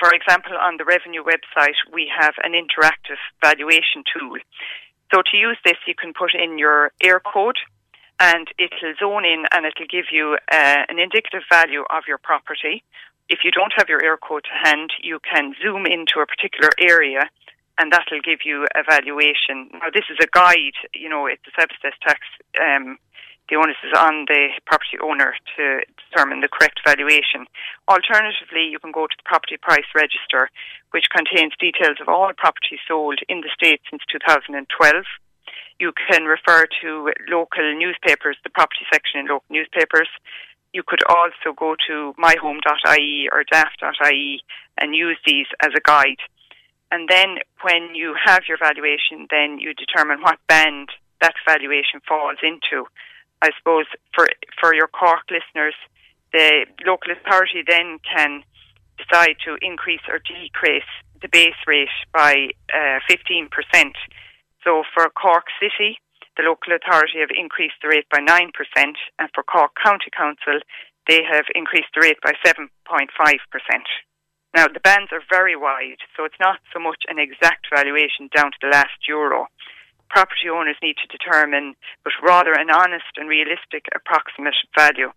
For example, on the revenue website, we have an interactive valuation tool. So to use this, you can put in your Eircode and it'll zone in and it'll give you uh, an indicative value of your property. If you don't have your Eircode to hand, you can zoom into a particular area and that'll give you a valuation. Now, this is a guide, you know, it's a service tax um, the onus is on the property owner to determine the correct valuation. Alternatively, you can go to the property price register, which contains details of all properties sold in the state since 2012. You can refer to local newspapers, the property section in local newspapers. You could also go to myhome.ie or daft.ie and use these as a guide. And then when you have your valuation, then you determine what band that valuation falls into. I suppose for for your Cork listeners, the local authority then can decide to increase or decrease the base rate by uh, 15%. So for Cork City, the local authority have increased the rate by 9%, and for Cork County Council, they have increased the rate by 7.5%. Now, the bands are very wide, so it's not so much an exact valuation down to the last euro property owners need to determine, but rather an honest and realistic approximate value.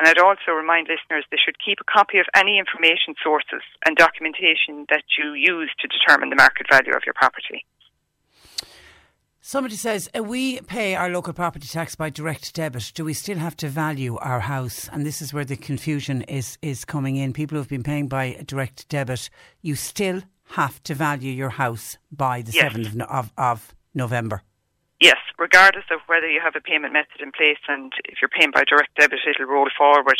And I'd also remind listeners they should keep a copy of any information sources and documentation that you use to determine the market value of your property. Somebody says, we pay our local property tax by direct debit. Do we still have to value our house? And this is where the confusion is, is coming in. People who have been paying by direct debit, you still have to value your house by the yes. 7th of, of November? Yes, regardless of whether you have a payment method in place and if you're paying by direct debit, it'll roll forward.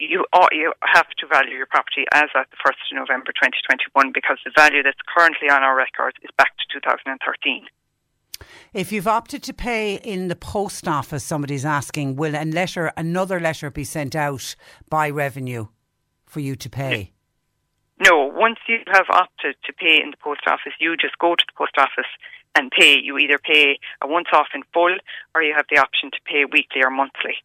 you ought, you have to value your property as at the 1st of November 2021 because the value that's currently on our records is back to 2013. If you've opted to pay in the post office, somebody's asking, will a letter, another letter be sent out by revenue for you to pay? No, once you have opted to pay in the post office, you just go to the post office and pay. You either pay a once off in full or you have the option to pay weekly or monthly.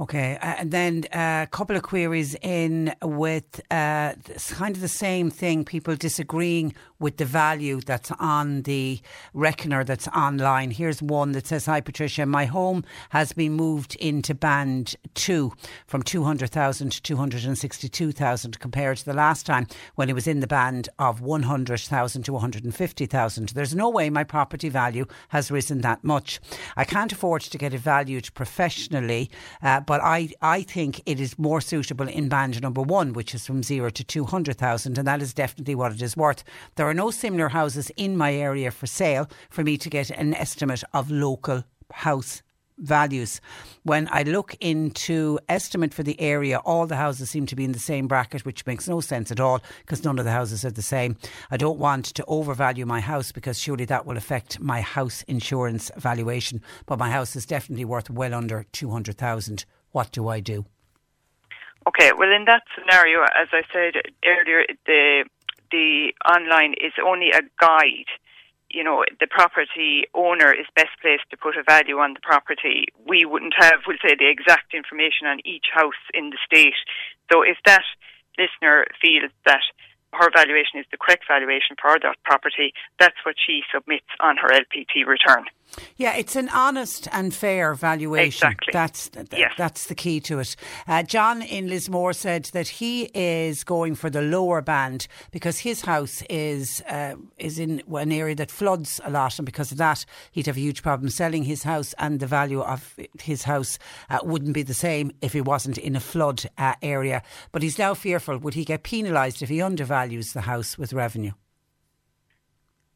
Okay, uh, and then a uh, couple of queries in with uh, kind of the same thing. People disagreeing with the value that's on the reckoner that's online. Here's one that says, "Hi Patricia, my home has been moved into band two from two hundred thousand to two hundred and sixty-two thousand, compared to the last time when it was in the band of one hundred thousand to one hundred and fifty thousand. There's no way my property value has risen that much. I can't afford to get it valued professionally." Uh, but I, I think it is more suitable in band number one, which is from zero to 200,000, and that is definitely what it is worth. There are no similar houses in my area for sale for me to get an estimate of local house values. When I look into estimate for the area, all the houses seem to be in the same bracket, which makes no sense at all because none of the houses are the same. I don't want to overvalue my house because surely that will affect my house insurance valuation. But my house is definitely worth well under 200,000 what do I do? Okay, well, in that scenario, as I said earlier, the the online is only a guide. You know, the property owner is best placed to put a value on the property. We wouldn't have, we'll say, the exact information on each house in the state. So if that listener feels that her valuation is the correct valuation for that property, that's what she submits on her LPT return. Yeah, it's an honest and fair valuation. Exactly. That's th- yes. that's the key to it. Uh, John in Lismore said that he is going for the lower band because his house is uh, is in an area that floods a lot, and because of that, he'd have a huge problem selling his house, and the value of his house uh, wouldn't be the same if he wasn't in a flood uh, area. But he's now fearful: would he get penalised if he undervalues the house with revenue?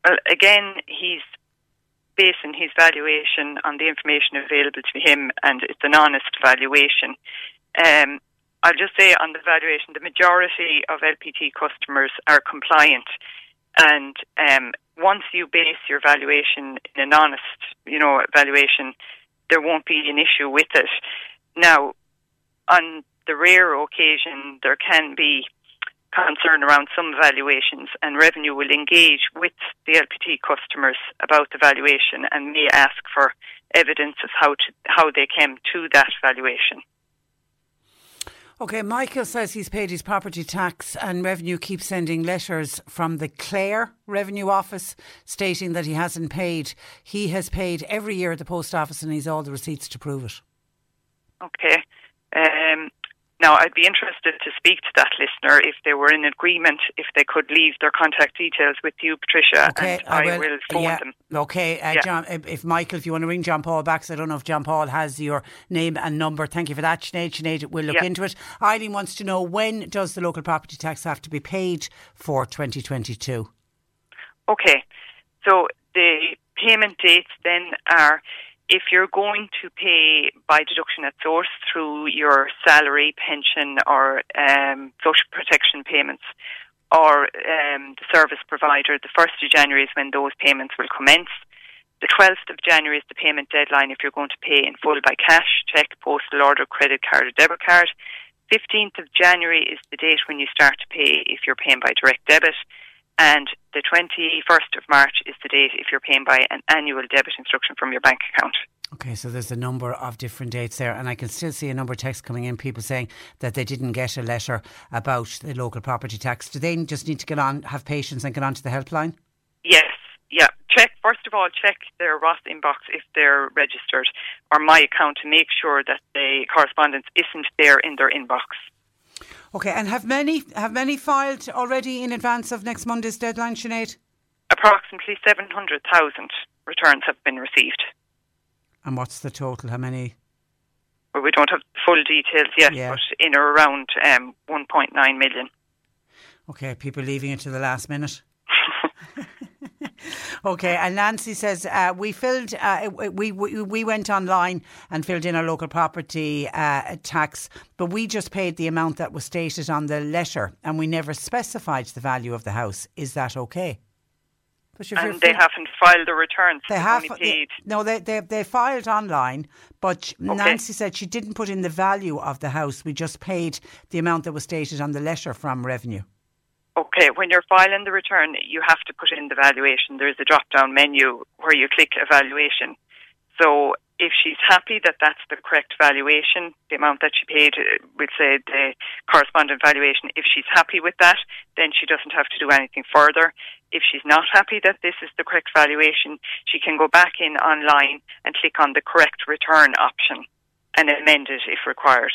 Well, again, he's basing his valuation on the information available to him, and it's an honest valuation. Um, I'll just say on the valuation, the majority of LPT customers are compliant, and um, once you base your valuation in an honest, you know, valuation, there won't be an issue with it. Now, on the rare occasion, there can be concern around some valuations, and revenue will engage with the LPT customers about the valuation and may ask for evidence of how to, how they came to that valuation. Okay, Michael says he's paid his property tax and revenue keeps sending letters from the Clare Revenue Office stating that he hasn't paid. He has paid every year at the post office and he's all the receipts to prove it. Okay. Um, now, I'd be interested to speak to that listener if they were in agreement, if they could leave their contact details with you, Patricia, okay, and I, will, will phone yeah, them. Okay, uh, yeah. John, if Michael, if you want to ring John Paul back, because I don't know if John Paul has your name and number. Thank you for that, Sinead. Sinead will look yeah. into it. Eileen wants to know when does the local property tax have to be paid for 2022? Okay, so the payment dates then are if you're going to pay by deduction at source through your salary, pension, or um, social protection payments, or um, the service provider, the 1st of January is when those payments will commence. The 12th of January is the payment deadline if you're going to pay in full by cash, cheque, postal order, credit card, or debit card. 15th of January is the date when you start to pay if you're paying by direct debit and the 21st of March is the date if you're paying by an annual debit instruction from your bank account. Okay, so there's a number of different dates there, and I can still see a number of texts coming in, people saying that they didn't get a letter about the local property tax. Do they just need to get on, have patience, and get on to the helpline? Yes, yeah. Check first of all, check their ROS inbox if they're registered, or my account to make sure that the correspondence isn't there in their inbox. Okay, and have many have many filed already in advance of next Monday's deadline, Sinead? Approximately seven hundred thousand returns have been received. And what's the total? How many? Well, we don't have full details yet, yeah. but in or around um, one point nine million. Okay, people leaving it to the last minute. Okay, and Nancy says uh, we filled, uh, we, we we went online and filled in our local property uh, tax, but we just paid the amount that was stated on the letter, and we never specified the value of the house. Is that okay? and they haven't filed the returns. They have. They, no, they, they they filed online, but okay. Nancy said she didn't put in the value of the house. We just paid the amount that was stated on the letter from revenue. Okay, when you're filing the return, you have to put in the valuation. There's a drop down menu where you click evaluation. So if she's happy that that's the correct valuation, the amount that she paid, uh, we'd say the correspondent valuation, if she's happy with that, then she doesn't have to do anything further. If she's not happy that this is the correct valuation, she can go back in online and click on the correct return option and amend it if required.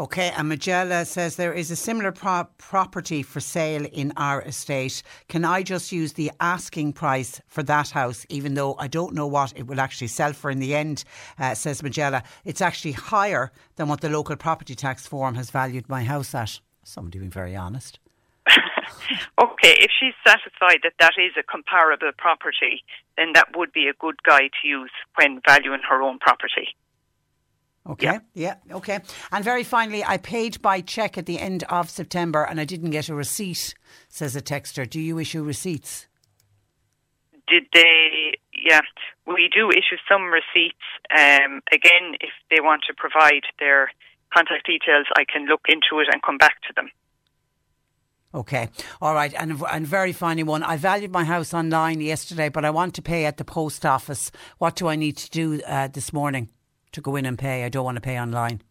Okay, and Magella says there is a similar pro- property for sale in our estate. Can I just use the asking price for that house, even though I don't know what it will actually sell for in the end? Uh, says Magella. It's actually higher than what the local property tax form has valued my house at. Somebody being very honest. okay, if she's satisfied that that is a comparable property, then that would be a good guide to use when valuing her own property. Okay. Yeah. yeah. Okay. And very finally, I paid by cheque at the end of September and I didn't get a receipt, says a texter. Do you issue receipts? Did they? Yeah. We do issue some receipts. Um, again, if they want to provide their contact details, I can look into it and come back to them. Okay, all right, and and very finally one. I valued my house online yesterday, but I want to pay at the post office. What do I need to do uh, this morning? To go in and pay. I don't want to pay online.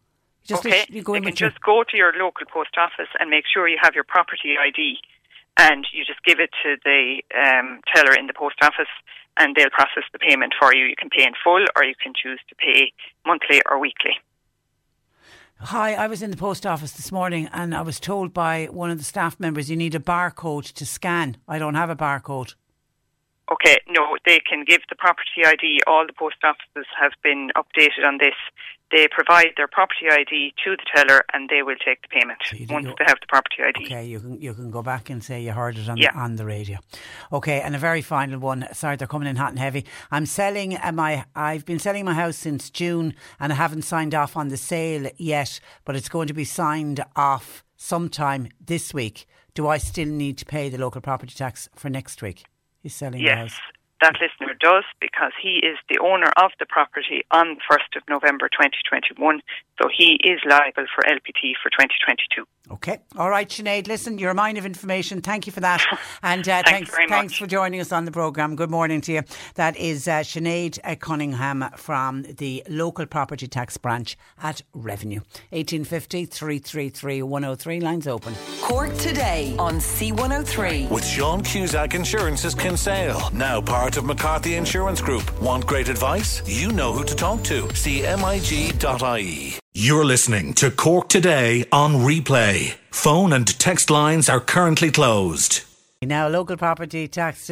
Just okay, you, go you can just go to your local post office and make sure you have your property ID, and you just give it to the um, teller in the post office, and they'll process the payment for you. You can pay in full, or you can choose to pay monthly or weekly. Hi, I was in the post office this morning and I was told by one of the staff members you need a barcode to scan. I don't have a barcode. Okay, no, they can give the property ID. All the post offices have been updated on this. They provide their property ID to the teller, and they will take the payment so once they have the property ID. Okay, you can you can go back and say you heard it on yeah. the, on the radio. Okay, and a very final one. Sorry, they're coming in hot and heavy. I'm selling uh, my. I've been selling my house since June, and I haven't signed off on the sale yet, but it's going to be signed off sometime this week. Do I still need to pay the local property tax for next week? He's selling yes. the house that listener does because he is the owner of the property on 1st of November 2021. So he is liable for LPT for 2022. Okay. All right, Sinead. Listen, you're a mine of information. Thank you for that. And uh, thanks, thanks, thanks for joining us on the programme. Good morning to you. That is uh, Sinead uh, Cunningham from the local property tax branch at Revenue. 1850 333 103. Lines open. Cork today on C103. With Sean Cusack Insurance's Kinsale. Now part of McCarthy Insurance Group. Want great advice? You know who to talk to. CMIG.ie. You're listening to Cork Today on replay. Phone and text lines are currently closed. Now, local property tax,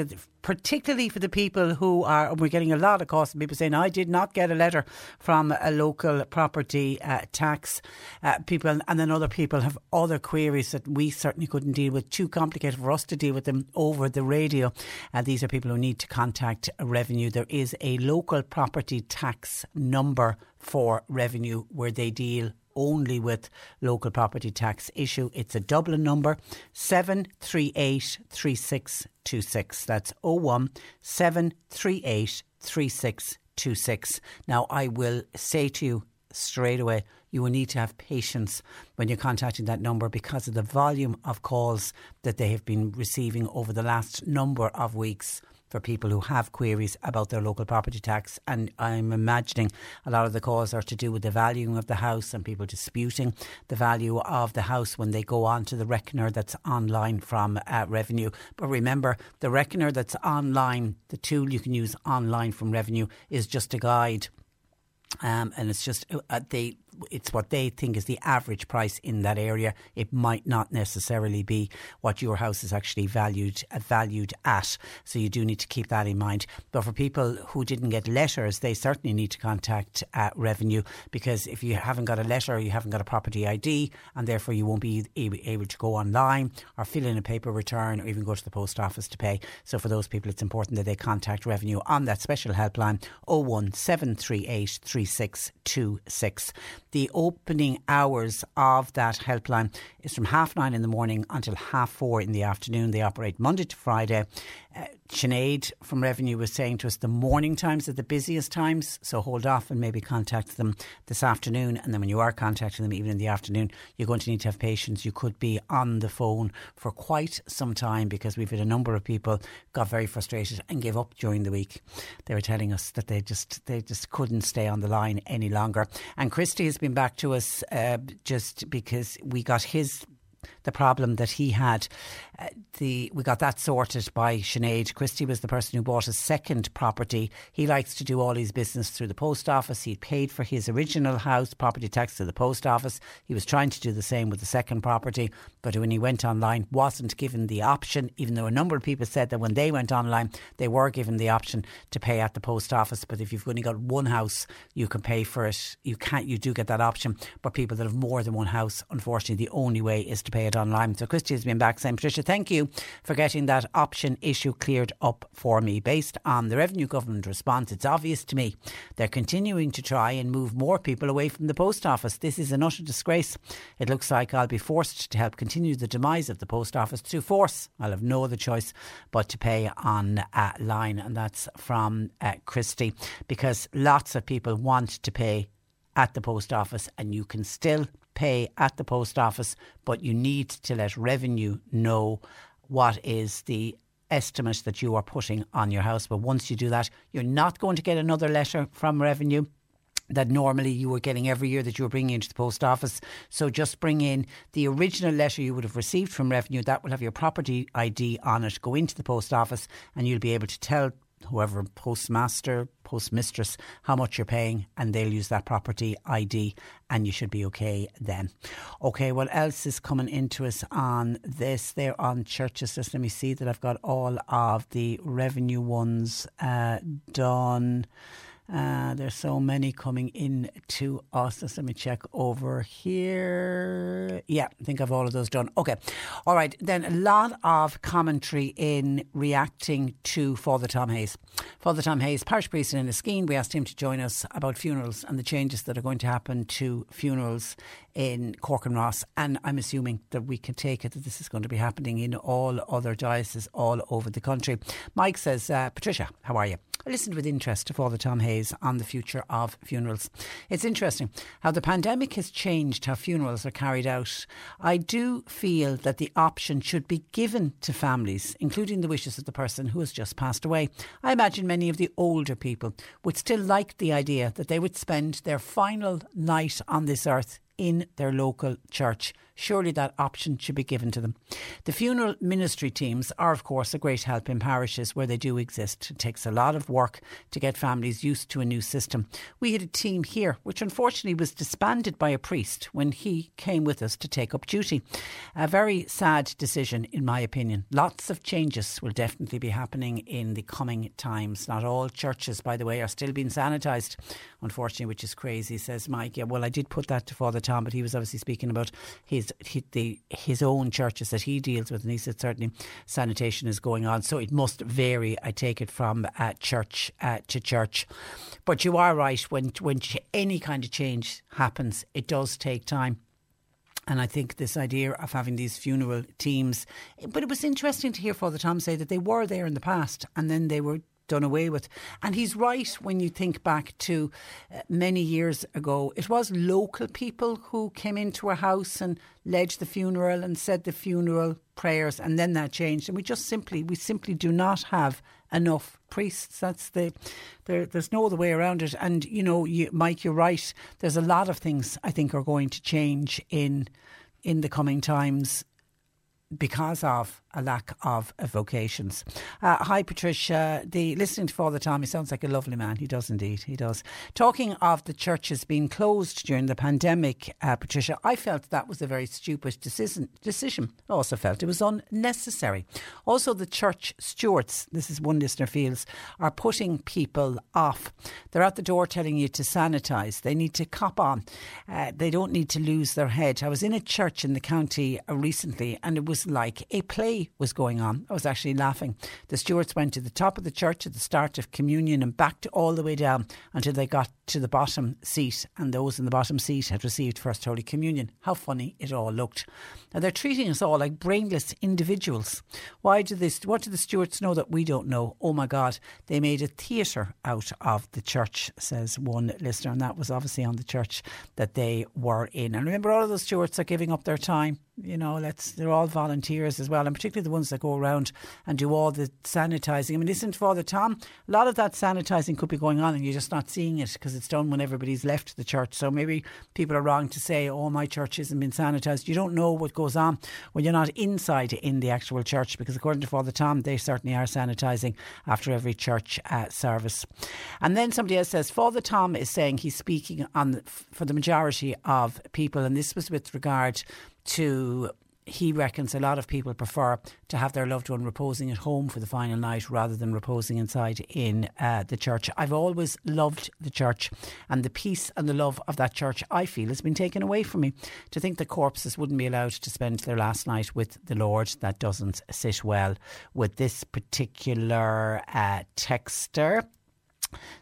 particularly for the people who are, we're getting a lot of calls from people saying, I did not get a letter from a local property uh, tax uh, people, and then other people have other queries that we certainly couldn't deal with, too complicated for us to deal with them over the radio. Uh, these are people who need to contact revenue. There is a local property tax number for revenue where they deal only with local property tax issue. It's a Dublin number 738 3626. That's 01 738 3626. Now, I will say to you straight away, you will need to have patience when you're contacting that number because of the volume of calls that they have been receiving over the last number of weeks for people who have queries about their local property tax. And I'm imagining a lot of the calls are to do with the valuing of the house and people disputing the value of the house when they go on to the reckoner that's online from uh, Revenue. But remember, the reckoner that's online, the tool you can use online from Revenue, is just a guide. Um, and it's just uh, they it's what they think is the average price in that area. It might not necessarily be what your house is actually valued uh, valued at. So you do need to keep that in mind. But for people who didn't get letters, they certainly need to contact uh, revenue because if you haven't got a letter, you haven't got a property ID, and therefore you won't be able to go online or fill in a paper return or even go to the post office to pay. So for those people, it's important that they contact revenue on that special helpline 01738 3626. The opening hours of that helpline is from half nine in the morning until half four in the afternoon. They operate Monday to Friday. Uh, Sinead from Revenue was saying to us the morning times are the busiest times, so hold off and maybe contact them this afternoon. And then when you are contacting them, even in the afternoon, you're going to need to have patience. You could be on the phone for quite some time because we've had a number of people got very frustrated and gave up during the week. They were telling us that they just they just couldn't stay on the line any longer. And Christy has been back to us uh, just because we got his the problem that he had. Uh, the we got that sorted by Sinead. Christy was the person who bought a second property. He likes to do all his business through the post office. He paid for his original house property tax to the post office. He was trying to do the same with the second property, but when he went online, wasn't given the option. Even though a number of people said that when they went online, they were given the option to pay at the post office. But if you've only got one house, you can pay for it. You can't. You do get that option. But people that have more than one house, unfortunately, the only way is to pay it online. So Christy has been back saying, Patricia, thank you for getting that option issue cleared up for me. Based on the revenue government response, it's obvious to me they're continuing to try and move more people away from the post office. This is an utter disgrace. It looks like I'll be forced to help continue the demise of the post office through force. I'll have no other choice but to pay on uh, and that's from uh, Christy because lots of people want to pay at the post office and you can still pay at the post office, but you need to let revenue know what is the estimate that you are putting on your house. But once you do that, you're not going to get another letter from revenue that normally you were getting every year that you were bringing into the post office. So just bring in the original letter you would have received from revenue. That will have your property ID on it. Go into the post office and you'll be able to tell whoever postmaster, postmistress, how much you're paying, and they'll use that property ID, and you should be okay then. Okay, what else is coming into us on this? They're on churches. Just let me see that I've got all of the revenue ones uh, done. Uh, there's so many coming in to us. Let me check over here. Yeah, I think I've all of those done. Okay. All right. Then a lot of commentary in reacting to Father Tom Hayes. Father Tom Hayes, parish priest in Enniskeane, we asked him to join us about funerals and the changes that are going to happen to funerals in Cork and Ross. And I'm assuming that we can take it that this is going to be happening in all other dioceses all over the country. Mike says, uh, Patricia, how are you? I listened with interest to Father Tom Hayes on the future of funerals. It's interesting how the pandemic has changed how funerals are carried out. I do feel that the option should be given to families, including the wishes of the person who has just passed away. I imagine many of the older people would still like the idea that they would spend their final night on this earth in their local church. Surely that option should be given to them. The funeral ministry teams are, of course, a great help in parishes where they do exist. It takes a lot of work to get families used to a new system. We had a team here, which unfortunately was disbanded by a priest when he came with us to take up duty. A very sad decision, in my opinion. Lots of changes will definitely be happening in the coming times. Not all churches, by the way, are still being sanitised, unfortunately, which is crazy, says Mike. Yeah, well, I did put that to Father Tom, but he was obviously speaking about his his, the, his own churches that he deals with, and he said certainly sanitation is going on. So it must vary, I take it, from uh, church uh, to church. But you are right, when, when any kind of change happens, it does take time. And I think this idea of having these funeral teams, but it was interesting to hear Father Tom say that they were there in the past and then they were done away with. And he's right when you think back to uh, many years ago. It was local people who came into a house and led the funeral and said the funeral prayers, and then that changed. And we just simply, we simply do not have enough priests. That's the there, there's no other way around it. And you know, you, Mike, you're right. There's a lot of things I think are going to change in in the coming times because of a lack of vocations. Uh, hi, Patricia. The listening to Father Tom, he sounds like a lovely man. He does indeed. He does. Talking of the churches being closed during the pandemic, uh, Patricia, I felt that was a very stupid decision. Decision. I also felt it was unnecessary. Also, the church stewards. This is one listener feels are putting people off. They're at the door telling you to sanitise. They need to cop on. Uh, they don't need to lose their head. I was in a church in the county uh, recently, and it was like a play was going on. I was actually laughing. The stewards went to the top of the church at the start of communion and backed all the way down until they got to the bottom seat, and those in the bottom seat had received First Holy Communion. How funny it all looked. Now they're treating us all like brainless individuals. Why do this? What do the stewards know that we don't know? Oh my God, they made a theatre out of the church, says one listener, and that was obviously on the church that they were in. And remember, all of those stewards are giving up their time you know, let's they're all volunteers as well, and particularly the ones that go around and do all the sanitising. I mean, listen to Father Tom. A lot of that sanitising could be going on, and you're just not seeing it because it's done when everybody's left the church. So maybe people are wrong to say, "Oh, my church hasn't been sanitised." You don't know what goes on when you're not inside in the actual church, because according to Father Tom, they certainly are sanitising after every church uh, service. And then somebody else says, Father Tom is saying he's speaking on for the majority of people, and this was with regard to he reckons a lot of people prefer to have their loved one reposing at home for the final night rather than reposing inside in uh, the church. I've always loved the church, and the peace and the love of that church, I feel, has been taken away from me. To think the corpses wouldn't be allowed to spend their last night with the Lord, that doesn't sit well with this particular uh, texter.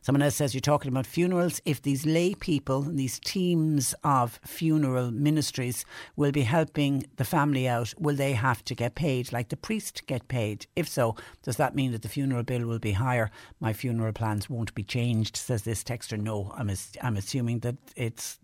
Someone else says you're talking about funerals. If these lay people these teams of funeral ministries will be helping the family out, will they have to get paid like the priest get paid? If so, does that mean that the funeral bill will be higher? My funeral plans won't be changed, says this texter. No, I'm, I'm assuming that it's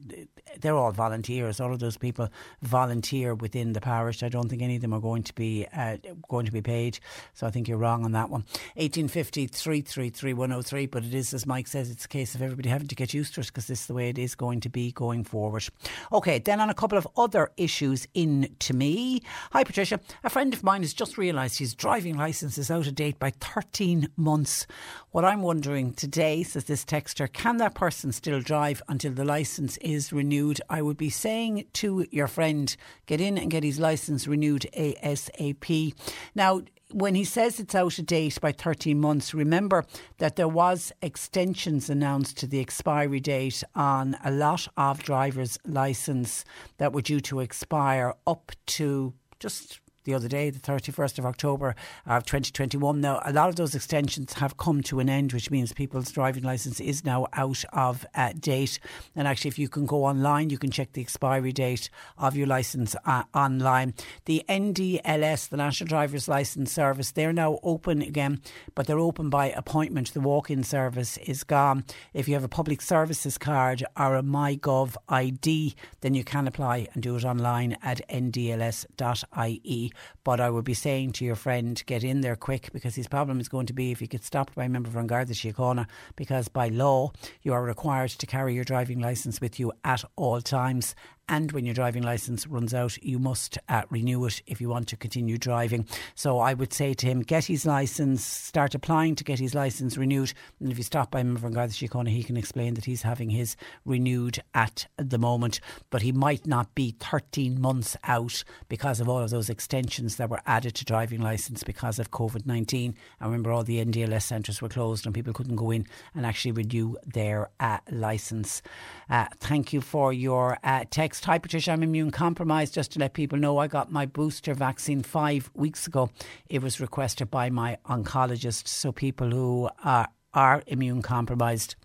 they're all volunteers. All of those people volunteer within the parish. I don't think any of them are going to be uh, going to be paid. So I think you're wrong on that one. 1850 333 103, but it is, as Mike says, it's a case of everybody having to get used to it because this is the way it is going to be going forward. Okay, then on a couple of other issues in to me. Hi, Patricia. A friend of mine has just realised his driving licence is out of date by 13 months. What I'm wondering today, says this texter, can that person still drive until the licence is renewed? I would be saying to your friend, get in and get his licence renewed ASAP. Now, when he says it's out of date by 13 months, remember that there was extensions announced to the expiry date on a lot of drivers' licence that were due to expire up to just the other day, the 31st of October of 2021. Now, a lot of those extensions have come to an end, which means people's driving licence is now out of uh, date. And actually, if you can go online, you can check the expiry date of your licence uh, online. The NDLS, the National Drivers Licence Service, they're now open again, but they're open by appointment. The walk in service is gone. If you have a public services card or a MyGov ID, then you can apply and do it online at ndls.ie. But I would be saying to your friend, get in there quick because his problem is going to be if you get stopped by a member from Garda Síochána because by law you are required to carry your driving licence with you at all times and when your driving licence runs out, you must uh, renew it if you want to continue driving. So I would say to him, get his licence, start applying to get his licence renewed. And if you stop by him from Garda Síochána, he can explain that he's having his renewed at the moment. But he might not be 13 months out because of all of those extensions that were added to driving licence because of COVID 19. I remember all the NDLS centres were closed and people couldn't go in and actually renew their uh, licence. Uh, thank you for your uh, text text. Hi, Patricia, I'm immune compromised. Just to let people know, I got my booster vaccine five weeks ago. It was requested by my oncologist. So people who are, are immune compromised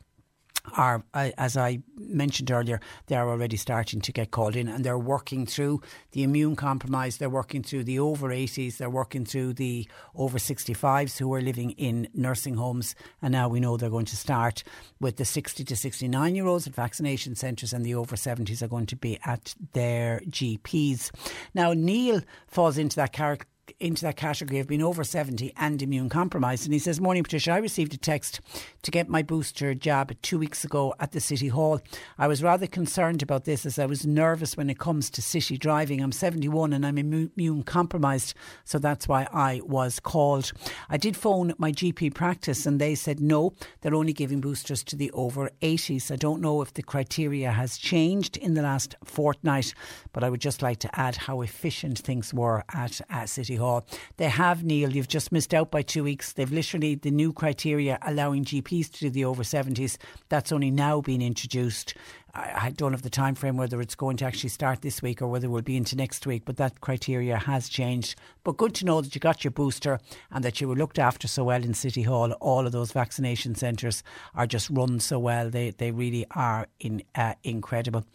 are, as I mentioned earlier, they are already starting to get called in and they're working through the immune compromised, they're working through the over 80s, they're working through the over 65s who are living in nursing homes. And now we know they're going to start with the 60 to 69 year olds at vaccination centres and the over 70s are going to be at their GPs. Now, Neil falls into that character into that category of being over 70 and immune compromised. And he says, Morning, Patricia. I received a text to get my booster jab two weeks ago at the City Hall. I was rather concerned about this as I was nervous when it comes to city driving. I'm 71 and I'm immune compromised, so that's why I was called. I did phone my GP practice and they said no, they're only giving boosters to the over 80s. I don't know if the criteria has changed in the last fortnight, but I would just like to add how efficient things were at, at City Hall. They have, Neil, you've just missed out by two weeks. They've literally the new criteria allowing GPs to do the over 70s. That's only now been introduced. I, don't have the time frame whether it's going to actually start this week or whether it will be into next week, but that criteria has changed. But good to know that you got your booster and that you were looked after so well in City Hall. All of those vaccination centres are just run so well. They they really are in, uh, incredible.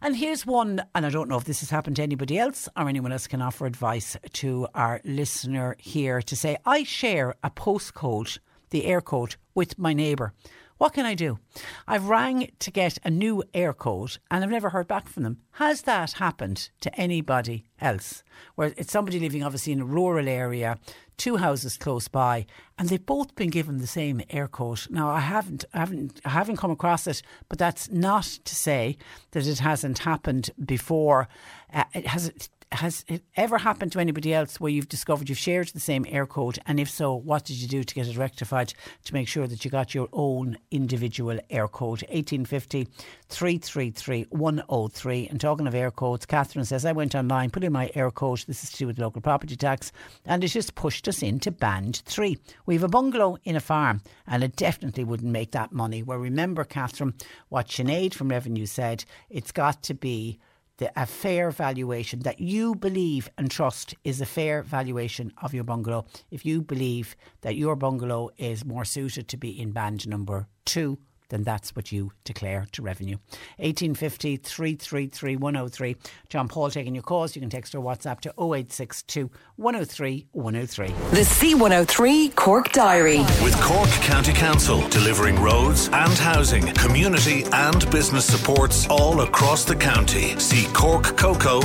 And here's one, and I don't know if this has happened to anybody else or anyone else can offer advice to our listener here to say, I share a postcode, the Eircode, with my neighbour. What can I do? I've rang to get a new Eircode and I've never heard back from them. Has that happened to anybody else? Where it's somebody living obviously in a rural area, two houses close by, and they've both been given the same Eircode. Now I haven't I haven't I haven't come across it, but that's not to say that it hasn't happened before. Uh, it has has it ever happened to anybody else where you've discovered you've shared the same Eircode? And if so, what did you do to get it rectified to make sure that you got your own individual Eircode? 1850 333 103. And talking of Eircodes, Catherine says, I went online, put in my Eircode. This is to do with local property tax, and it just pushed us into band three. We have a bungalow in a farm, and it definitely wouldn't make that money. Well, remember, Catherine, what Sinead from Revenue said, it's got to be the, a fair valuation that you believe and trust is a fair valuation of your bungalow. If you believe that your bungalow is more suited to be in band number two then that's what you declare to revenue. 1850 333 103. John Paul taking your calls. You can text or WhatsApp to 0862 103 103. The C103 Cork Diary. With Cork County Council delivering roads and housing, community and business supports all across the county. See corkcoco.ie.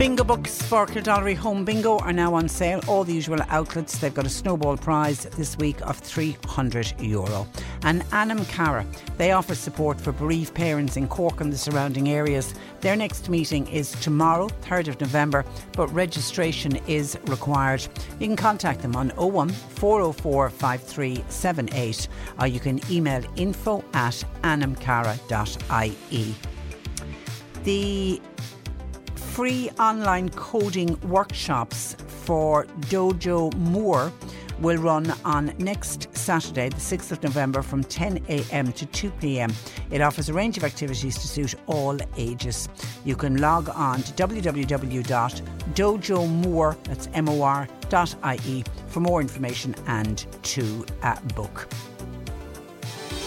Bingo books for Kildorrery Home Bingo are now on sale. All the usual outlets. They've got a snowball prize this week of 300 euro. And Anam Cara, they offer support for bereaved parents in Cork and the surrounding areas. Their next meeting is tomorrow, 3rd of November, but registration is required. You can contact them on 01 404 5378 or you can email info at anamcara.ie. The free online coding workshops for Dojo Moore will run on next Saturday, the 6th of November, from 10am to 2pm. It offers a range of activities to suit all ages. You can log on to www.dojomore, that's M-O-R.ie, for more information and to uh, book.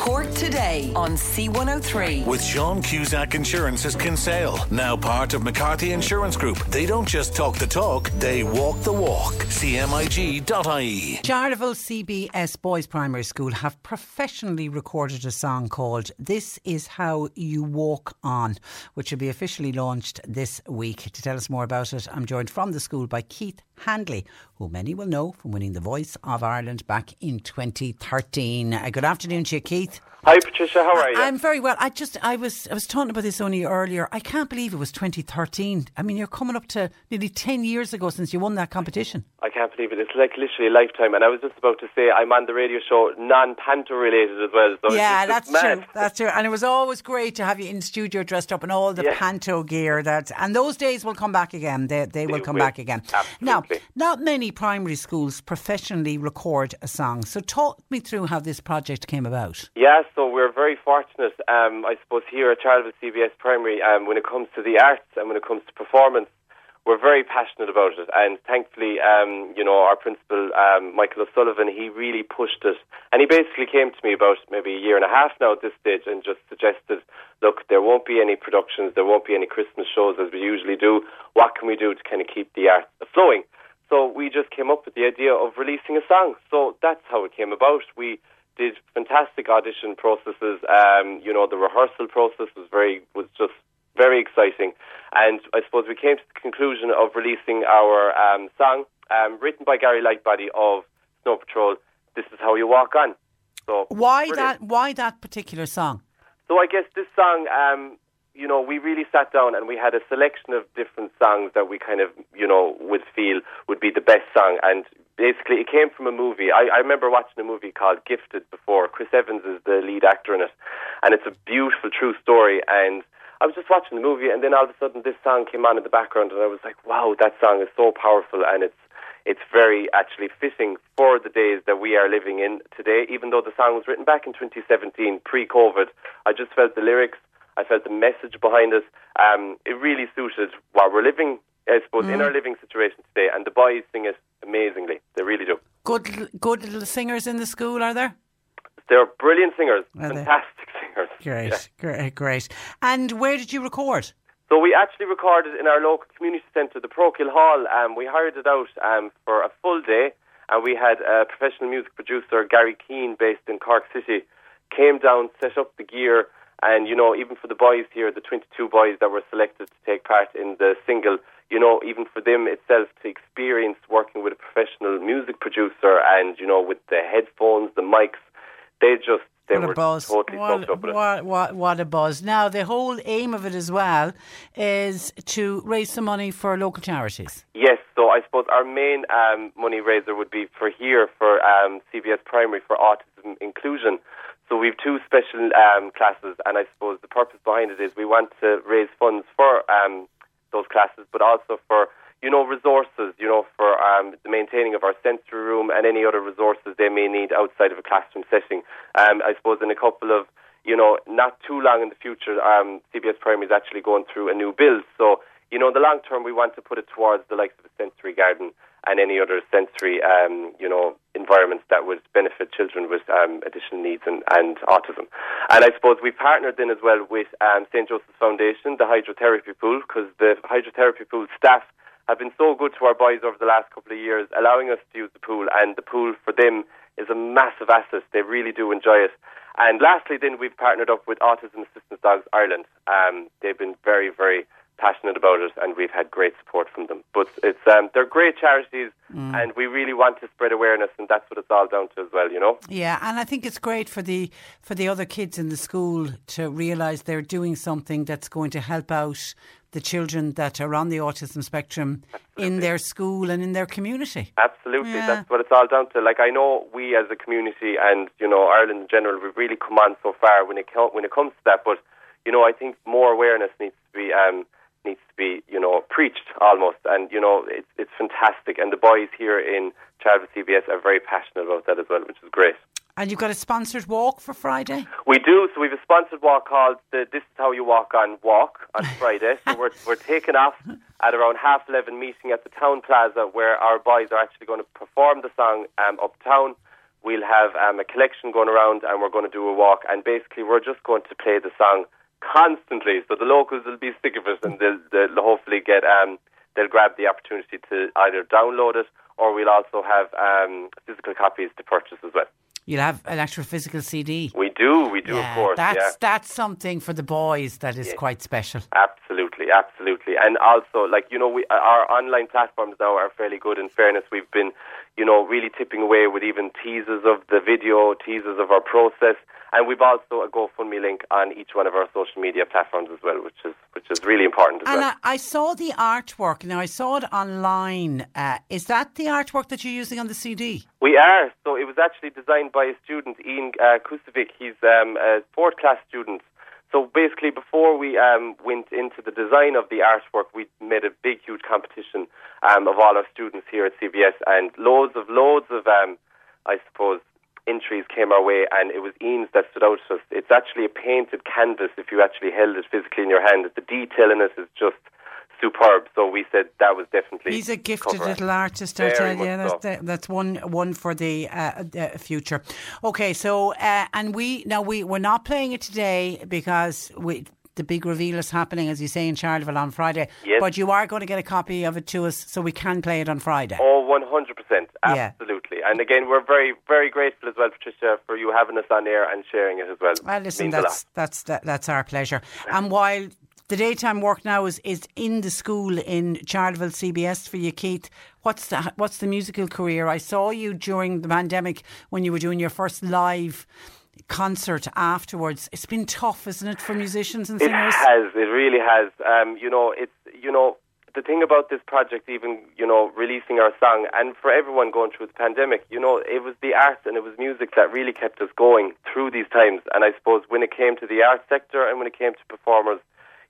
Cork today on C103. With Sean Cusack Insurance's Kinsale, now part of McCarthy Insurance Group. They don't just talk the talk, they walk the walk. CMIG.ie. Charleville CBS Boys Primary School have professionally recorded a song called This Is How You Walk On, which will be officially launched this week. To tell us more about it, I'm joined from the school by Keith Hanley, who many will know from winning the Voice of Ireland back in 2013. Uh, good afternoon to you, Keith. Hi Patricia, how are you? I'm very well. I just I was I was talking about this only earlier. I can't believe it was 2013. I mean, you're coming up to nearly 10 years ago since you won that competition. I can't believe it. It's like literally a lifetime. And I was just about to say I'm on the radio show non-panto related as well. So yeah, that's true. That's true. And it was always great to have you in studio dressed up in all the yeah. panto gear. That and those days will come back again. They they will come back again. Absolutely. Now, not many primary schools professionally record a song. So talk me through how this project came about. Yes. So we're very fortunate, um, I suppose, here at Charleville CBS Primary, um, when it comes to the arts and when it comes to performance, we're very passionate about it. And thankfully, um, you know, our principal, um, Michael O'Sullivan, he really pushed it. And he basically came to me about maybe a year and a half now at this stage and just suggested, look, there won't be any productions, there won't be any Christmas shows as we usually do. What can we do to kind of keep the arts flowing? So we just came up with the idea of releasing a song. So that's how it came about. We did fantastic audition processes. Um, you know, the rehearsal process was very was just very exciting. And I suppose we came to the conclusion of releasing our um, song, um, written by Gary Lightbody of Snow Patrol. This is how you walk on. So Why brilliant. that? Why that particular song? So I guess this song, um, you know, we really sat down and we had a selection of different songs that we kind of, you know, would feel would be the best song. And basically, it came from a movie. I, I remember watching a movie called Gifted before. Chris Evans is the lead actor in it, and it's a beautiful, true story. And I was just watching the movie, and then all of a sudden, this song came on in the background, and I was like, "Wow, that song is so powerful!" And it's it's very actually fitting for the days that we are living in today. Even though the song was written back in 2017, pre-COVID, I just felt the lyrics, I felt the message behind it. Um, it really suited what we're living, I suppose, in our living situation today. And the boys sing it amazingly. They really do. Good, good little singers in the school, are there? They're brilliant singers, Are they? fantastic singers. Great, Yeah. great, great. And where did you record? So we actually recorded in our local community centre, the Parochial Hall. Um, we hired it out um, for a full day, and we had a professional music producer, Gary Keane, based in Cork City, came down, set up the gear, and you know, even for the boys here, the 22 boys that were selected to take part in the single, you know, even for them itself to experience working with a professional music producer, and you know, with the headphones, the mics, they just they what were a buzz! totally what, up with what, what, what a buzz! Now the whole aim of it as well is to raise some money for local charities. Yes, so I suppose our main um, money raiser would be for here for um, CBS Primary for autism inclusion. So we have two special um, classes, and I suppose the purpose behind it is we want to raise funds for um, those classes, but also for you know resources, you know for um, the maintaining of our sensory room and any other resources they may need outside of a classroom setting. Um, I suppose in a couple of you know not too long in the future, um, CBS Primary is actually going through a new build, so you know, in the long term, we want to put it towards the likes of a sensory garden and any other sensory, um, you know, environments that would benefit children with um, additional needs and, and autism. And I suppose we partnered then as well with um, St. Joseph's Foundation, the hydrotherapy pool, because the hydrotherapy pool staff have been so good to our boys over the last couple of years, allowing us to use the pool. And the pool for them is a massive asset. They really do enjoy it. And lastly, then we've partnered up with Autism Assistance Dogs Ireland. Um, they've been very, very passionate about it, and we've had great support from them. But it's um, they're great charities, and we really want to spread awareness, and that's what it's all down to as well. You know. Yeah, and I think it's great for the for the other kids in the school to realise they're doing something that's going to help out the children that are on the autism spectrum in their school and in their community. Absolutely, Yeah. that's what it's all down to. Like I know we as a community and you know Ireland in general, we've really come on so far when it when it comes to that. But you know, I think more awareness needs to be um, needs to be you know preached almost, and you know it's it's fantastic. And the boys here in Travis CBS are very passionate about that as well, which is great. And you've got a sponsored walk for Friday. We do. So we have a sponsored walk called the "This Is How You Walk on Walk" on Friday. so we're we're taking off at around half eleven, meeting at the town plaza where our boys are actually going to perform the song um, uptown. We'll have um, a collection going around, and we're going to do a walk. And basically, we're just going to play the song constantly, so the locals will be sick of it, and they'll, they'll hopefully get um, they'll grab the opportunity to either download it or we'll also have um, physical copies to purchase as well. You'll have an actual physical CD. We do, we do, yeah, of course. that's yeah. that's something for the boys that is quite special. Absolutely, absolutely. And also, like, you know, we, our online platforms now are fairly good. In fairness, we've been, you know, really tipping away with even teasers of the video, teasers of our process. And we've also a GoFundMe link on each one of our social media platforms as well, which is which is really important as And well. I, I saw the artwork. Now I saw it online. Uh, is that the artwork that you're using on the CD? We are. So it was actually designed by a student, Ian uh, Kusovic. He's um, a fourth class student. So basically, before we um, went into the design of the artwork, we made a big, huge competition um, of all our students here at CBS, and loads of, loads of, um, I suppose, entries came our way, and it was Eames that stood out to us. It's actually a painted canvas. If you actually held it physically in your hand, the detail in it is just superb. So we said that was definitely. He's a gifted cover. little artist, I tell you. That's, so. the, that's one one for the uh, uh, future. Okay, so uh, and we now we we're not playing it today because we. The big reveal is happening, as you say, in Charleville on Friday. Yes. But you are going to get a copy of it to us so we can play it on Friday. Oh, 100%. Yeah. Absolutely. And again, we're very, very grateful as well, Patricia, for you having us on air and sharing it as well. Well, listen, that's that's that, that's our pleasure. And while the daytime work now is, is in the school in Charleville CBS for you, Keith. What's the what's the musical career? I saw you during the pandemic when you were doing your first live concert afterwards. It's been tough, isn't it, for musicians and singers? It has. It really has. Um, you know, it's you know the thing about this project, even you know releasing our song, and for everyone going through the pandemic, you know, it was the arts and it was music that really kept us going through these times. And I suppose when it came to the arts sector and when it came to performers,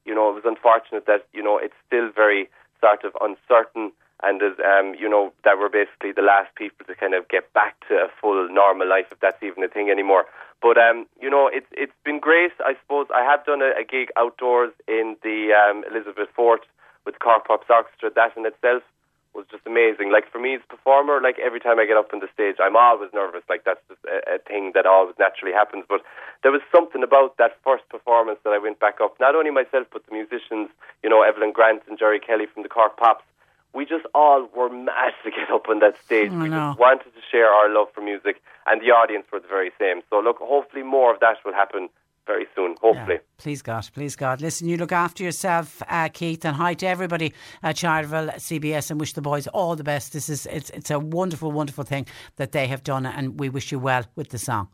you know, it was unfortunate that you know it's still very sort of uncertain and as um, you know that we're basically the last people to kind of get back to a full normal life, if that's even a thing anymore. But um, you know, it's it's been great. I suppose I have done a, a gig outdoors in the um, Elizabeth Fort with Cork Pops Orchestra. That in itself was just amazing. Like for me as a performer, like every time I get up on the stage, I'm always nervous. Like that's just a, a thing that always naturally happens. But there was something about that first performance that I went back up. Not only myself, but the musicians. You know, Evelyn Grant and Jerry Kelly from the Cork Pops we just all were mad to get up on that stage. I we know. just wanted to share our love for music, and the audience were the very same. So, look, hopefully more of that will happen very soon. Hopefully. Please God, please God. Listen, you look after yourself, uh, Keith, and hi to everybody at Charleville CBS and wish the boys all the best. This is it's it's a wonderful, wonderful thing that they have done, and we wish you well with the song.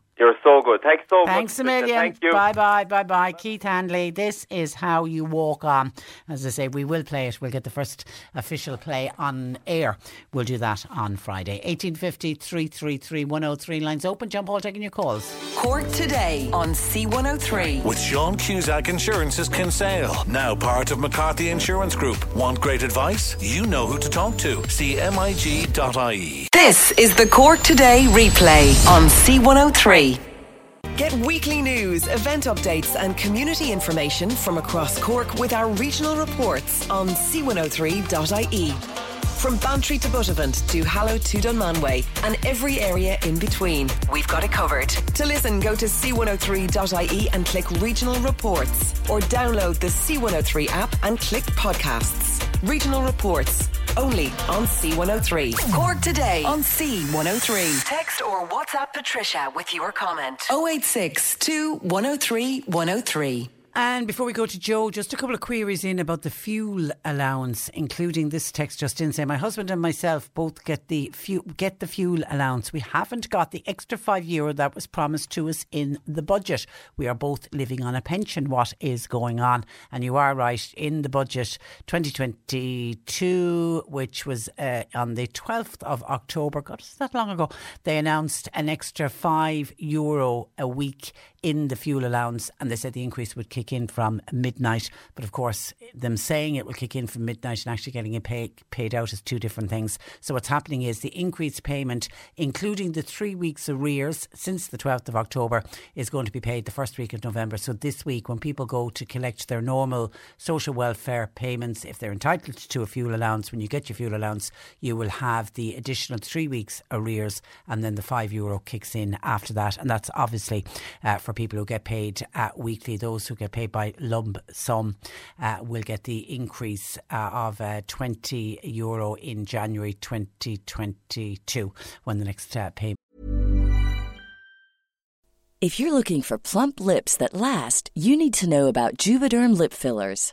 You're so good. Thanks so Thanks a million. Thank you. Bye bye, bye bye. Keith Hanley, this is how you walk on. As I say, we will play it. We'll get the first official play on air. We'll do that on Friday. 1850 333 103 lines open. Jump Hall taking your calls. Cork today on C103. With Sean Cusack Insurance's Kinsale, now part of McCarthy Insurance Group. Want great advice? You know who to talk to. CMIG.ie. This is the Cork Today replay on C103. Get weekly news, event updates, and community information from across Cork with our regional reports on c103.ie. From Bantry to Buttevant to Mallow to Dunmanway and every area in between, we've got it covered. To listen, go to c103.ie and click regional reports or download the C103 app and click podcasts. Regional reports only on C103. Cork today on C103. Text or WhatsApp Patricia with your comment. 086 103 103. And before we go to Joe, just a couple of queries in about the fuel allowance, including this text just in saying my husband and myself both get the fu- get the fuel allowance. We haven't got the extra five euro that was promised to us in the budget. We are both living on a pension. What is going on? And you are right in the budget 2022, which was uh, on the 12th of October. God, is that long ago? They announced an extra five euro a week in the fuel allowance, and they said the increase would kick in from midnight. But of course, them saying it will kick in from midnight and actually getting it pay, paid out is two different things. So what's happening is the increased payment, including the three weeks arrears since the 12th of October, is going to be paid the first week of November. So this week, when people go to collect their normal social welfare payments, if they're entitled to a fuel allowance, when you get your fuel allowance, you will have the additional three weeks arrears, and then the five euro kicks in after that, and that's obviously uh, for people who get paid uh, weekly. Those who get paid by lump sum uh, will get the increase uh, of uh, 20 euro in January 2022 when the next uh, payment. If you're looking for plump lips that last, you need to know about Juvederm lip fillers.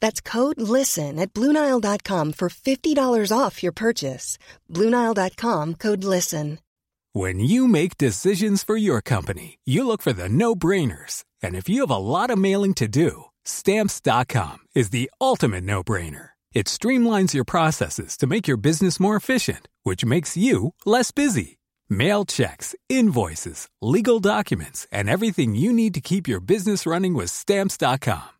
That's code LISTEN at Bluenile.com for $50 off your purchase. Bluenile.com code LISTEN. When you make decisions for your company, you look for the no brainers. And if you have a lot of mailing to do, Stamps.com is the ultimate no brainer. It streamlines your processes to make your business more efficient, which makes you less busy. Mail checks, invoices, legal documents, and everything you need to keep your business running with Stamps.com.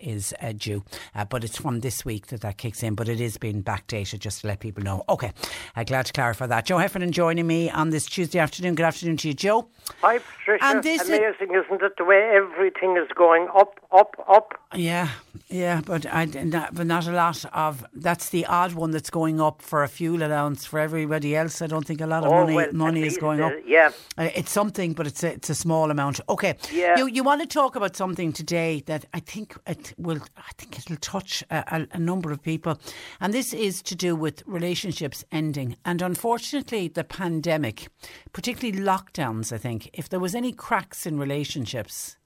is uh, due, uh, but it's from this week that that kicks in. But it is being backdated, just to let people know. Okay, uh, glad to clarify that. Joe Heffernan joining me on this Tuesday afternoon. Good afternoon to you, Joe. Hi, Patricia. And this Amazing, is, not it, the way everything is going up, up, up? Yeah, yeah, but I, not, but not a lot of. That's the odd one that's going up for a fuel allowance for everybody else. I don't think a lot of oh, money well, money is going uh, up. Yeah, uh, it's something, but it's a, it's a small amount. Okay, yeah. You you want to talk about something today that I think it will. I think it'll touch a, a, number of people, and this is to do with relationships ending. And unfortunately, the pandemic, particularly lockdowns, I think, if there was any cracks in relationships,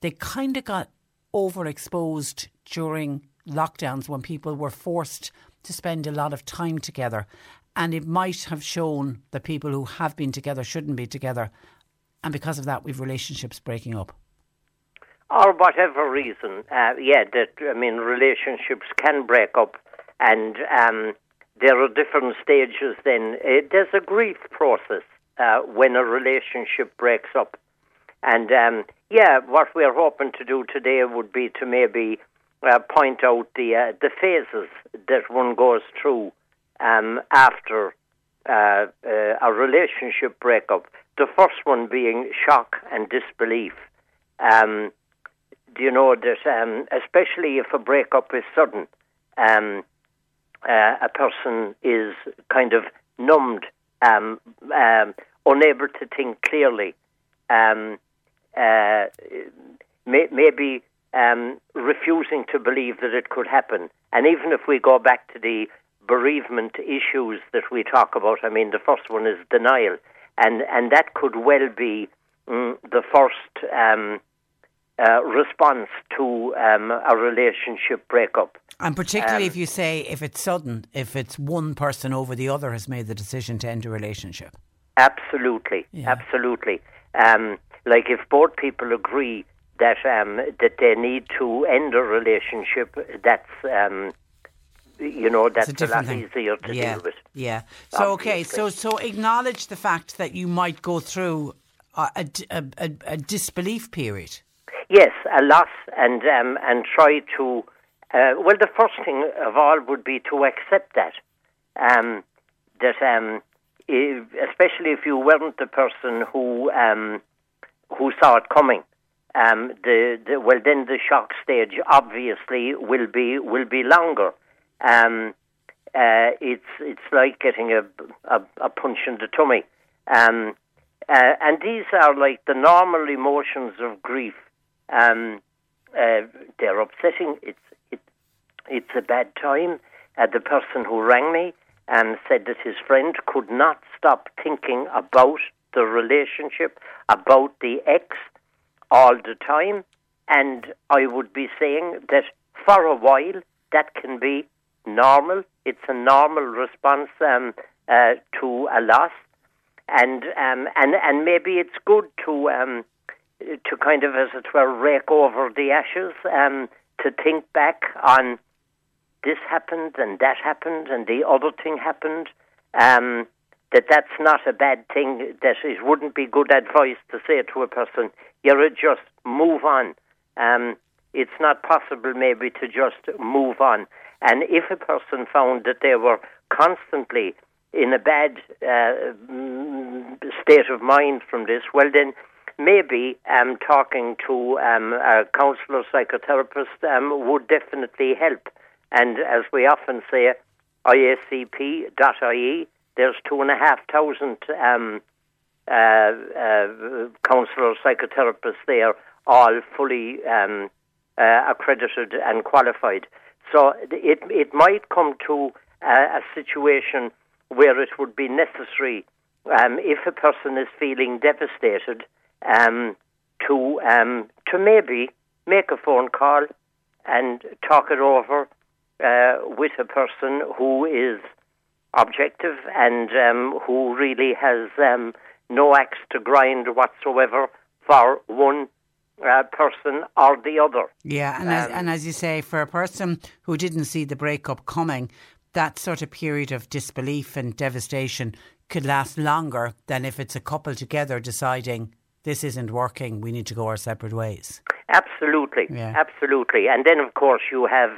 they kind of got overexposed during lockdowns when people were forced to spend a lot of time together. And it might have shown that people who have been together shouldn't be together. And because of that, we've relationships breaking up. Or whatever reason, uh, yeah, that, I mean, relationships can break up. And um, there are different stages then. Uh, there's a grief process uh, when a relationship breaks up. And um, yeah, what we're hoping to do today would be to maybe uh, point out the uh, the phases that one goes through um, after uh, a relationship breakup. The first one being shock and disbelief. Um, do you know that, um, especially if a breakup is sudden, um, uh, a person is kind of numbed, um, um, unable to think clearly. Um, uh, may, maybe um, refusing to believe that it could happen. And even if we go back to the bereavement issues that we talk about, I mean, the first one is denial, and and that could well be mm, the first uh, response to um, a relationship breakup. And particularly Um, if you say if it's sudden, if it's one person over the other has made the decision to end a relationship. Absolutely, absolutely. Um, like if both people agree that um, that they need to end a relationship, that's um, you know that's It's a a, lot thing. easier to yeah. deal with. Yeah. So okay. So so acknowledge the fact that you might go through a, a, a- a disbelief period. Yes, a and um, and try to. Uh, well, the first thing of all would be to accept that. Um, that um, i- especially if you weren't the person who um, who saw it coming. Um, the, the well, then the shock stage obviously will be will be longer. Um, uh, it's it's like getting a, a, a punch in the tummy. Um, uh, and these are like the normal emotions of grief. Um, uh, they're upsetting. It's it, it's a bad time. Uh, the person who rang me um, said that his friend could not stop thinking about the relationship, about the ex, all the time. And I would be saying that for a while that can be normal. It's a normal response um, uh, to a loss, and um, and and maybe it's good to um, to kind of, as it were, rake over the ashes, um, to think back on this happened and that happened and the other thing happened, um, that that's not a bad thing, that it wouldn't be good advice to say to a person, you're just move on. Um, it's not possible maybe to just move on. And if a person found that they were constantly in a bad uh, state of mind from this, well, then maybe um, talking to um, a counsellor, psychotherapist um, would definitely help. And as we often say, iacp.ie, there's two and a half thousand um, uh, uh, counsellors, psychotherapists there, all fully um, uh, accredited and qualified. So it it might come to a situation where it would be necessary, um, if a person is feeling devastated, um, to um, to maybe make a phone call and talk it over uh, with a person who is objective and um, who really has um, no axe to grind whatsoever for one uh, person or the other. Yeah, and, um, as, and as you say, for a person who didn't see the breakup coming, that sort of period of disbelief and devastation could last longer than if it's a couple together deciding this isn't working, we need to go our separate ways. Absolutely, yeah. absolutely. And then, of course, you have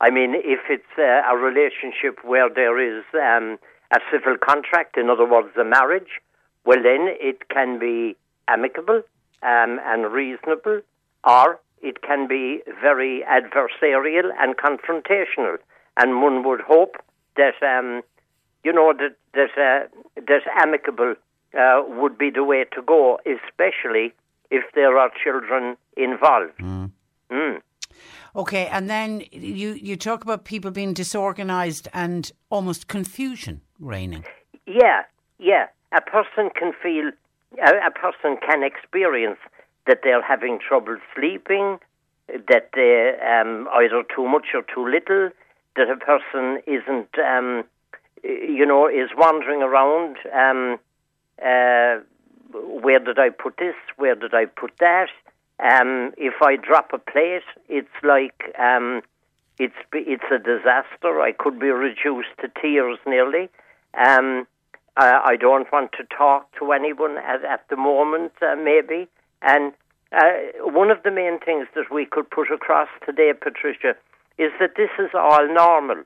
I mean, if it's uh, a relationship where there is um, a civil contract, in other words, a marriage, well, then it can be amicable um, and reasonable, or it can be very adversarial and confrontational. And one would hope that, um, you know, that that, uh, that amicable uh, would be the way to go, especially if there are children involved. Mm. Mm. Okay, and then you, you talk about people being disorganised and almost confusion reigning. Yeah, yeah. A person can feel, a, a person can experience that they're having trouble sleeping, that they're um, either too much or too little, that a person isn't, um, you know, is wandering around. Um, uh, where did I put this? Where did I put that? Um, if I drop a plate, it's like um, it's it's a disaster. I could be reduced to tears nearly. Um, I, I don't want to talk to anyone at, at the moment, uh, maybe. And uh, one of the main things that we could put across today, Patricia, is that this is all normal.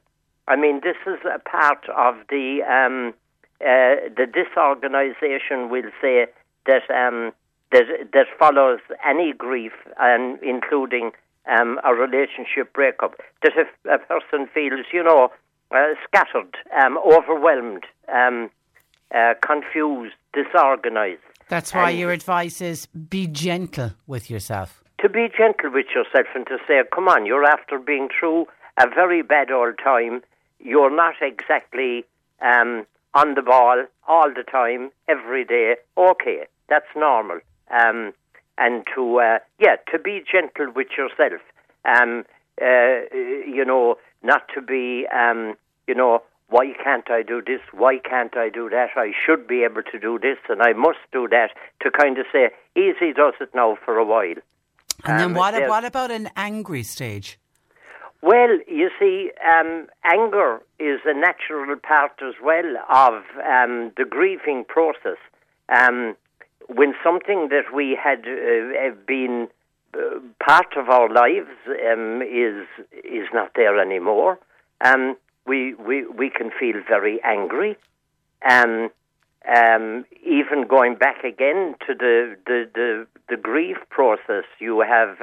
I mean, this is a part of the um, uh, the disorganisation. we'll say that um, that that follows any grief, and including um, a relationship breakup. That if a person feels, you know, uh, scattered, um, overwhelmed, um, uh, confused, disorganized. That's why your advice is be gentle with yourself. To be gentle with yourself and to say, come on, you're after being through a very bad old time. You're not exactly um, on the ball all the time, every day. Okay, that's normal um, and to uh, yeah to be gentle with yourself. Um, uh, you know, not to be um, you know why can't I do this? Why can't I do that? I should be able to do this, and I must do that. To kind of say, easy does it now for a while. And then um, what? what about an angry stage? Well, you see, um, anger is a natural part as well of um, the grieving process. Um, when something that we had uh, been uh, part of our lives um, is is not there anymore, um, we, we we can feel very angry. Um, even going back again to the the, the, the grief process, you have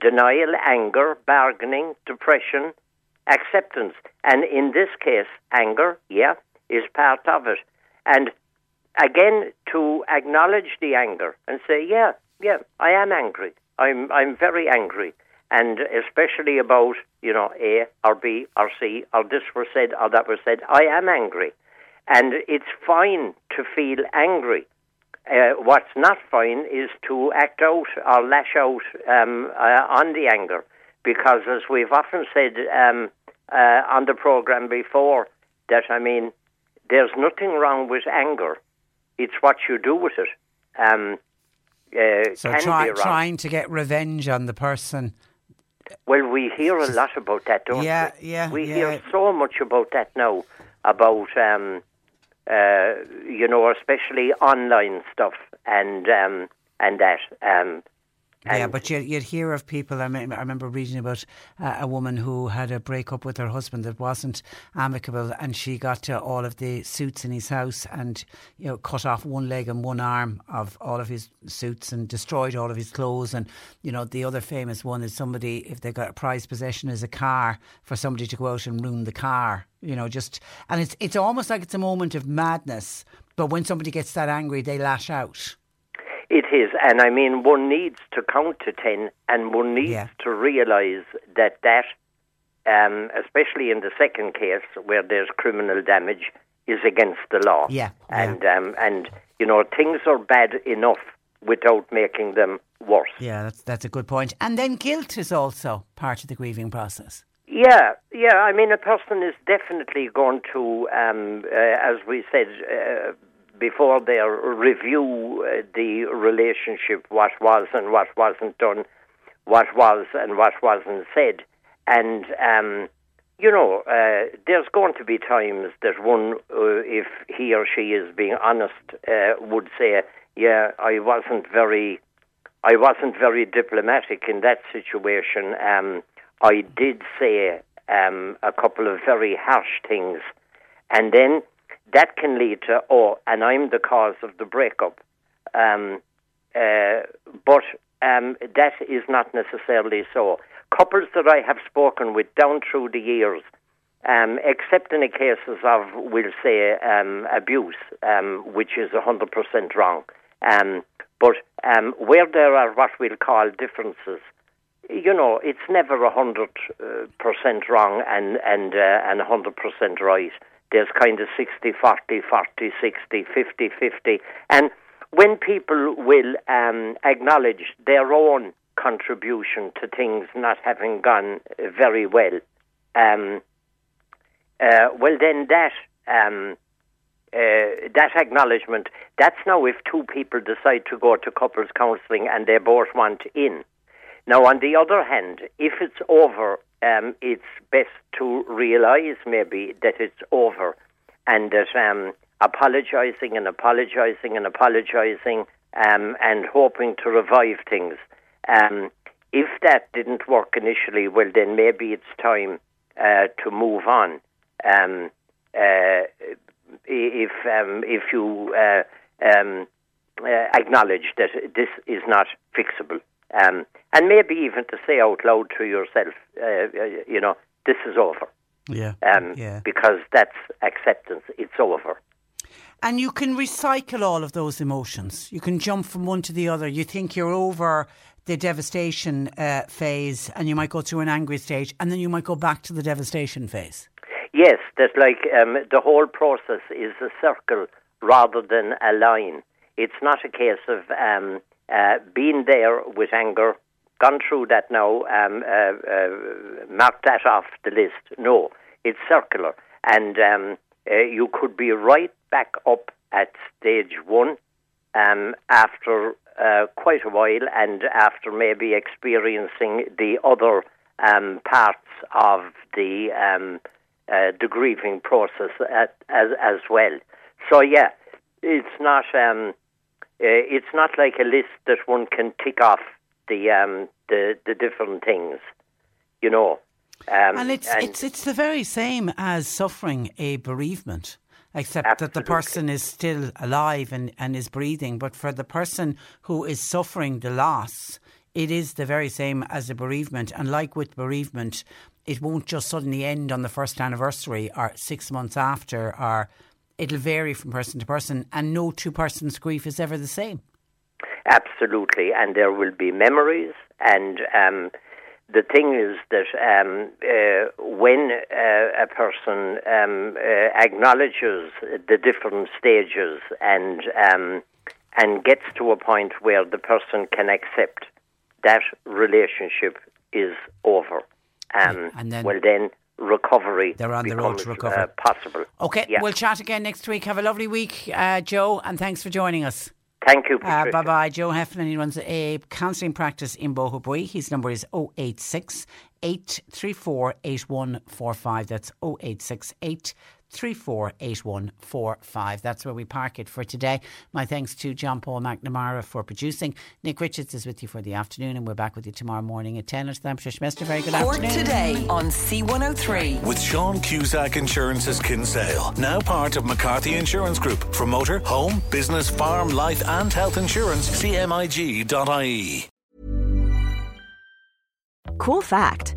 denial, anger, bargaining, depression, acceptance, and in this case, anger, yeah, is part of it. And again to acknowledge the anger and say, yeah, yeah, I am angry. I'm I'm very angry, and especially about you know A or B or C or this was said or that was said. I am angry, and it's fine to feel angry. Uh, what's not fine is to act out or lash out um, uh, on the anger, because as we've often said um, uh, on the program before, that I mean, there's nothing wrong with anger it's what you do with it. Um, uh, so try, trying to get revenge on the person. Well, we hear a lot about that, don't yeah, we? Yeah, We yeah. hear so much about that now, about um, uh, you know, especially online stuff and um, and that. Um, yeah, but you'd, you'd, hear of people. I, mean, I remember reading about uh, a woman who had a breakup with her husband that wasn't amicable, and she got to all of the suits in his house and you know cut off one leg and one arm of all of his suits and destroyed all of his clothes. And you know the other famous one is somebody if they got a prized possession as a car for somebody to go out and ruin the car. You know, just and it's it's almost like it's a moment of madness. But when somebody gets that angry, they lash out. It is, and I mean, one needs to count to ten, and one needs yeah. to realise that that, um, especially in the second case where there's criminal damage, is against the law. Yeah, and yeah. Um, and you know things are bad enough without making them worse. Yeah, that's that's a good point. And then guilt is also part of the grieving process. Yeah, yeah. I mean, a person is definitely going to, um, uh, as we said, uh, before they review uh, the relationship, what was and what wasn't done, what was and what wasn't said. And, um, you know, uh, there's going to be times that one, uh, if he or she is being honest, uh, would say, yeah, I wasn't very, I wasn't very diplomatic in that situation. Um, I did say um, a couple of very harsh things. And then that can lead to, oh, and I'm the cause of the breakup. Um, uh, but um, that is not necessarily so. Couples that I have spoken with down through the years, um, except in the cases of, we'll say, um, abuse, um, which is 100% wrong, um, but where there are what we'll call differences, you know, it's never 100% uh, wrong and, and, uh, and 100% right there's kind of 60 40 40 60 50 50 and when people will um, acknowledge their own contribution to things not having gone very well um, uh, well then that um, uh, that acknowledgement that's now if two people decide to go to couples counselling and they both want in. Now on the other hand if it's over um, it's best to realise maybe that it's over and that um, apologising and apologising and apologising um, and hoping to revive things. Um, if that didn't work initially, well, then maybe it's time uh, to move on. Um, uh, if um, if you uh, uh, acknowledge that this is not fixable. Um, and maybe even to say out loud to yourself, uh, uh, you know, this is over. Yeah. Um, yeah. Because that's acceptance. It's over. And you can recycle all of those emotions. You can jump from one to the other. You think you're over the devastation uh, phase and you might go through an angry stage and then you might go back to the devastation phase. Yes, that's like um, the whole process is a circle rather than a line. It's not a case of um, uh, being there with anger, gone through that now, um, uh, uh, marked that off the list. No, it's circular. And um, uh, you could be right back up at stage one um, after uh, quite a while and after maybe experiencing the other um, parts of the um, the grieving process at, as as well. So yeah, it's not um, uh, it's not like a list that one can tick off the um, the the different things, you know. Um, and it's and it's it's the very same as suffering a bereavement, except absolutely. that the person is still alive and, and is breathing. But for the person who is suffering the loss, it is the very same as a bereavement. And like with bereavement, it won't just suddenly end on the first anniversary or six months after or it'll vary from person to person, and no two persons' grief is ever the same. Absolutely, and there will be memories. And um, the thing is that um, uh, when uh, a person um, uh, acknowledges the different stages and um, and gets to a point where the person can accept that relationship is over, um, and then, well, then recovery. They're on the road to recovery. Uh, possible. Okay, yeah. we'll chat again next week. Have a lovely week, uh, Joe, and thanks for joining us. Thank you. Uh, bye bye. Joe Heffernan, he runs a counselling practice in Boherbue. His number is 086 834 8145. That's 086 348145. That's where we park it for today. My thanks to John Paul McNamara for producing. Nick Richards is with you for the afternoon, and we're back with you tomorrow morning at 10. It's Patricia Messinger. Very good Cork afternoon. today on C103. With Sean Cusack Insurance's Kinsale, now part of McCarthy Insurance Group. For motor, home, business, farm, life, and health insurance, cmig.ie. Cool fact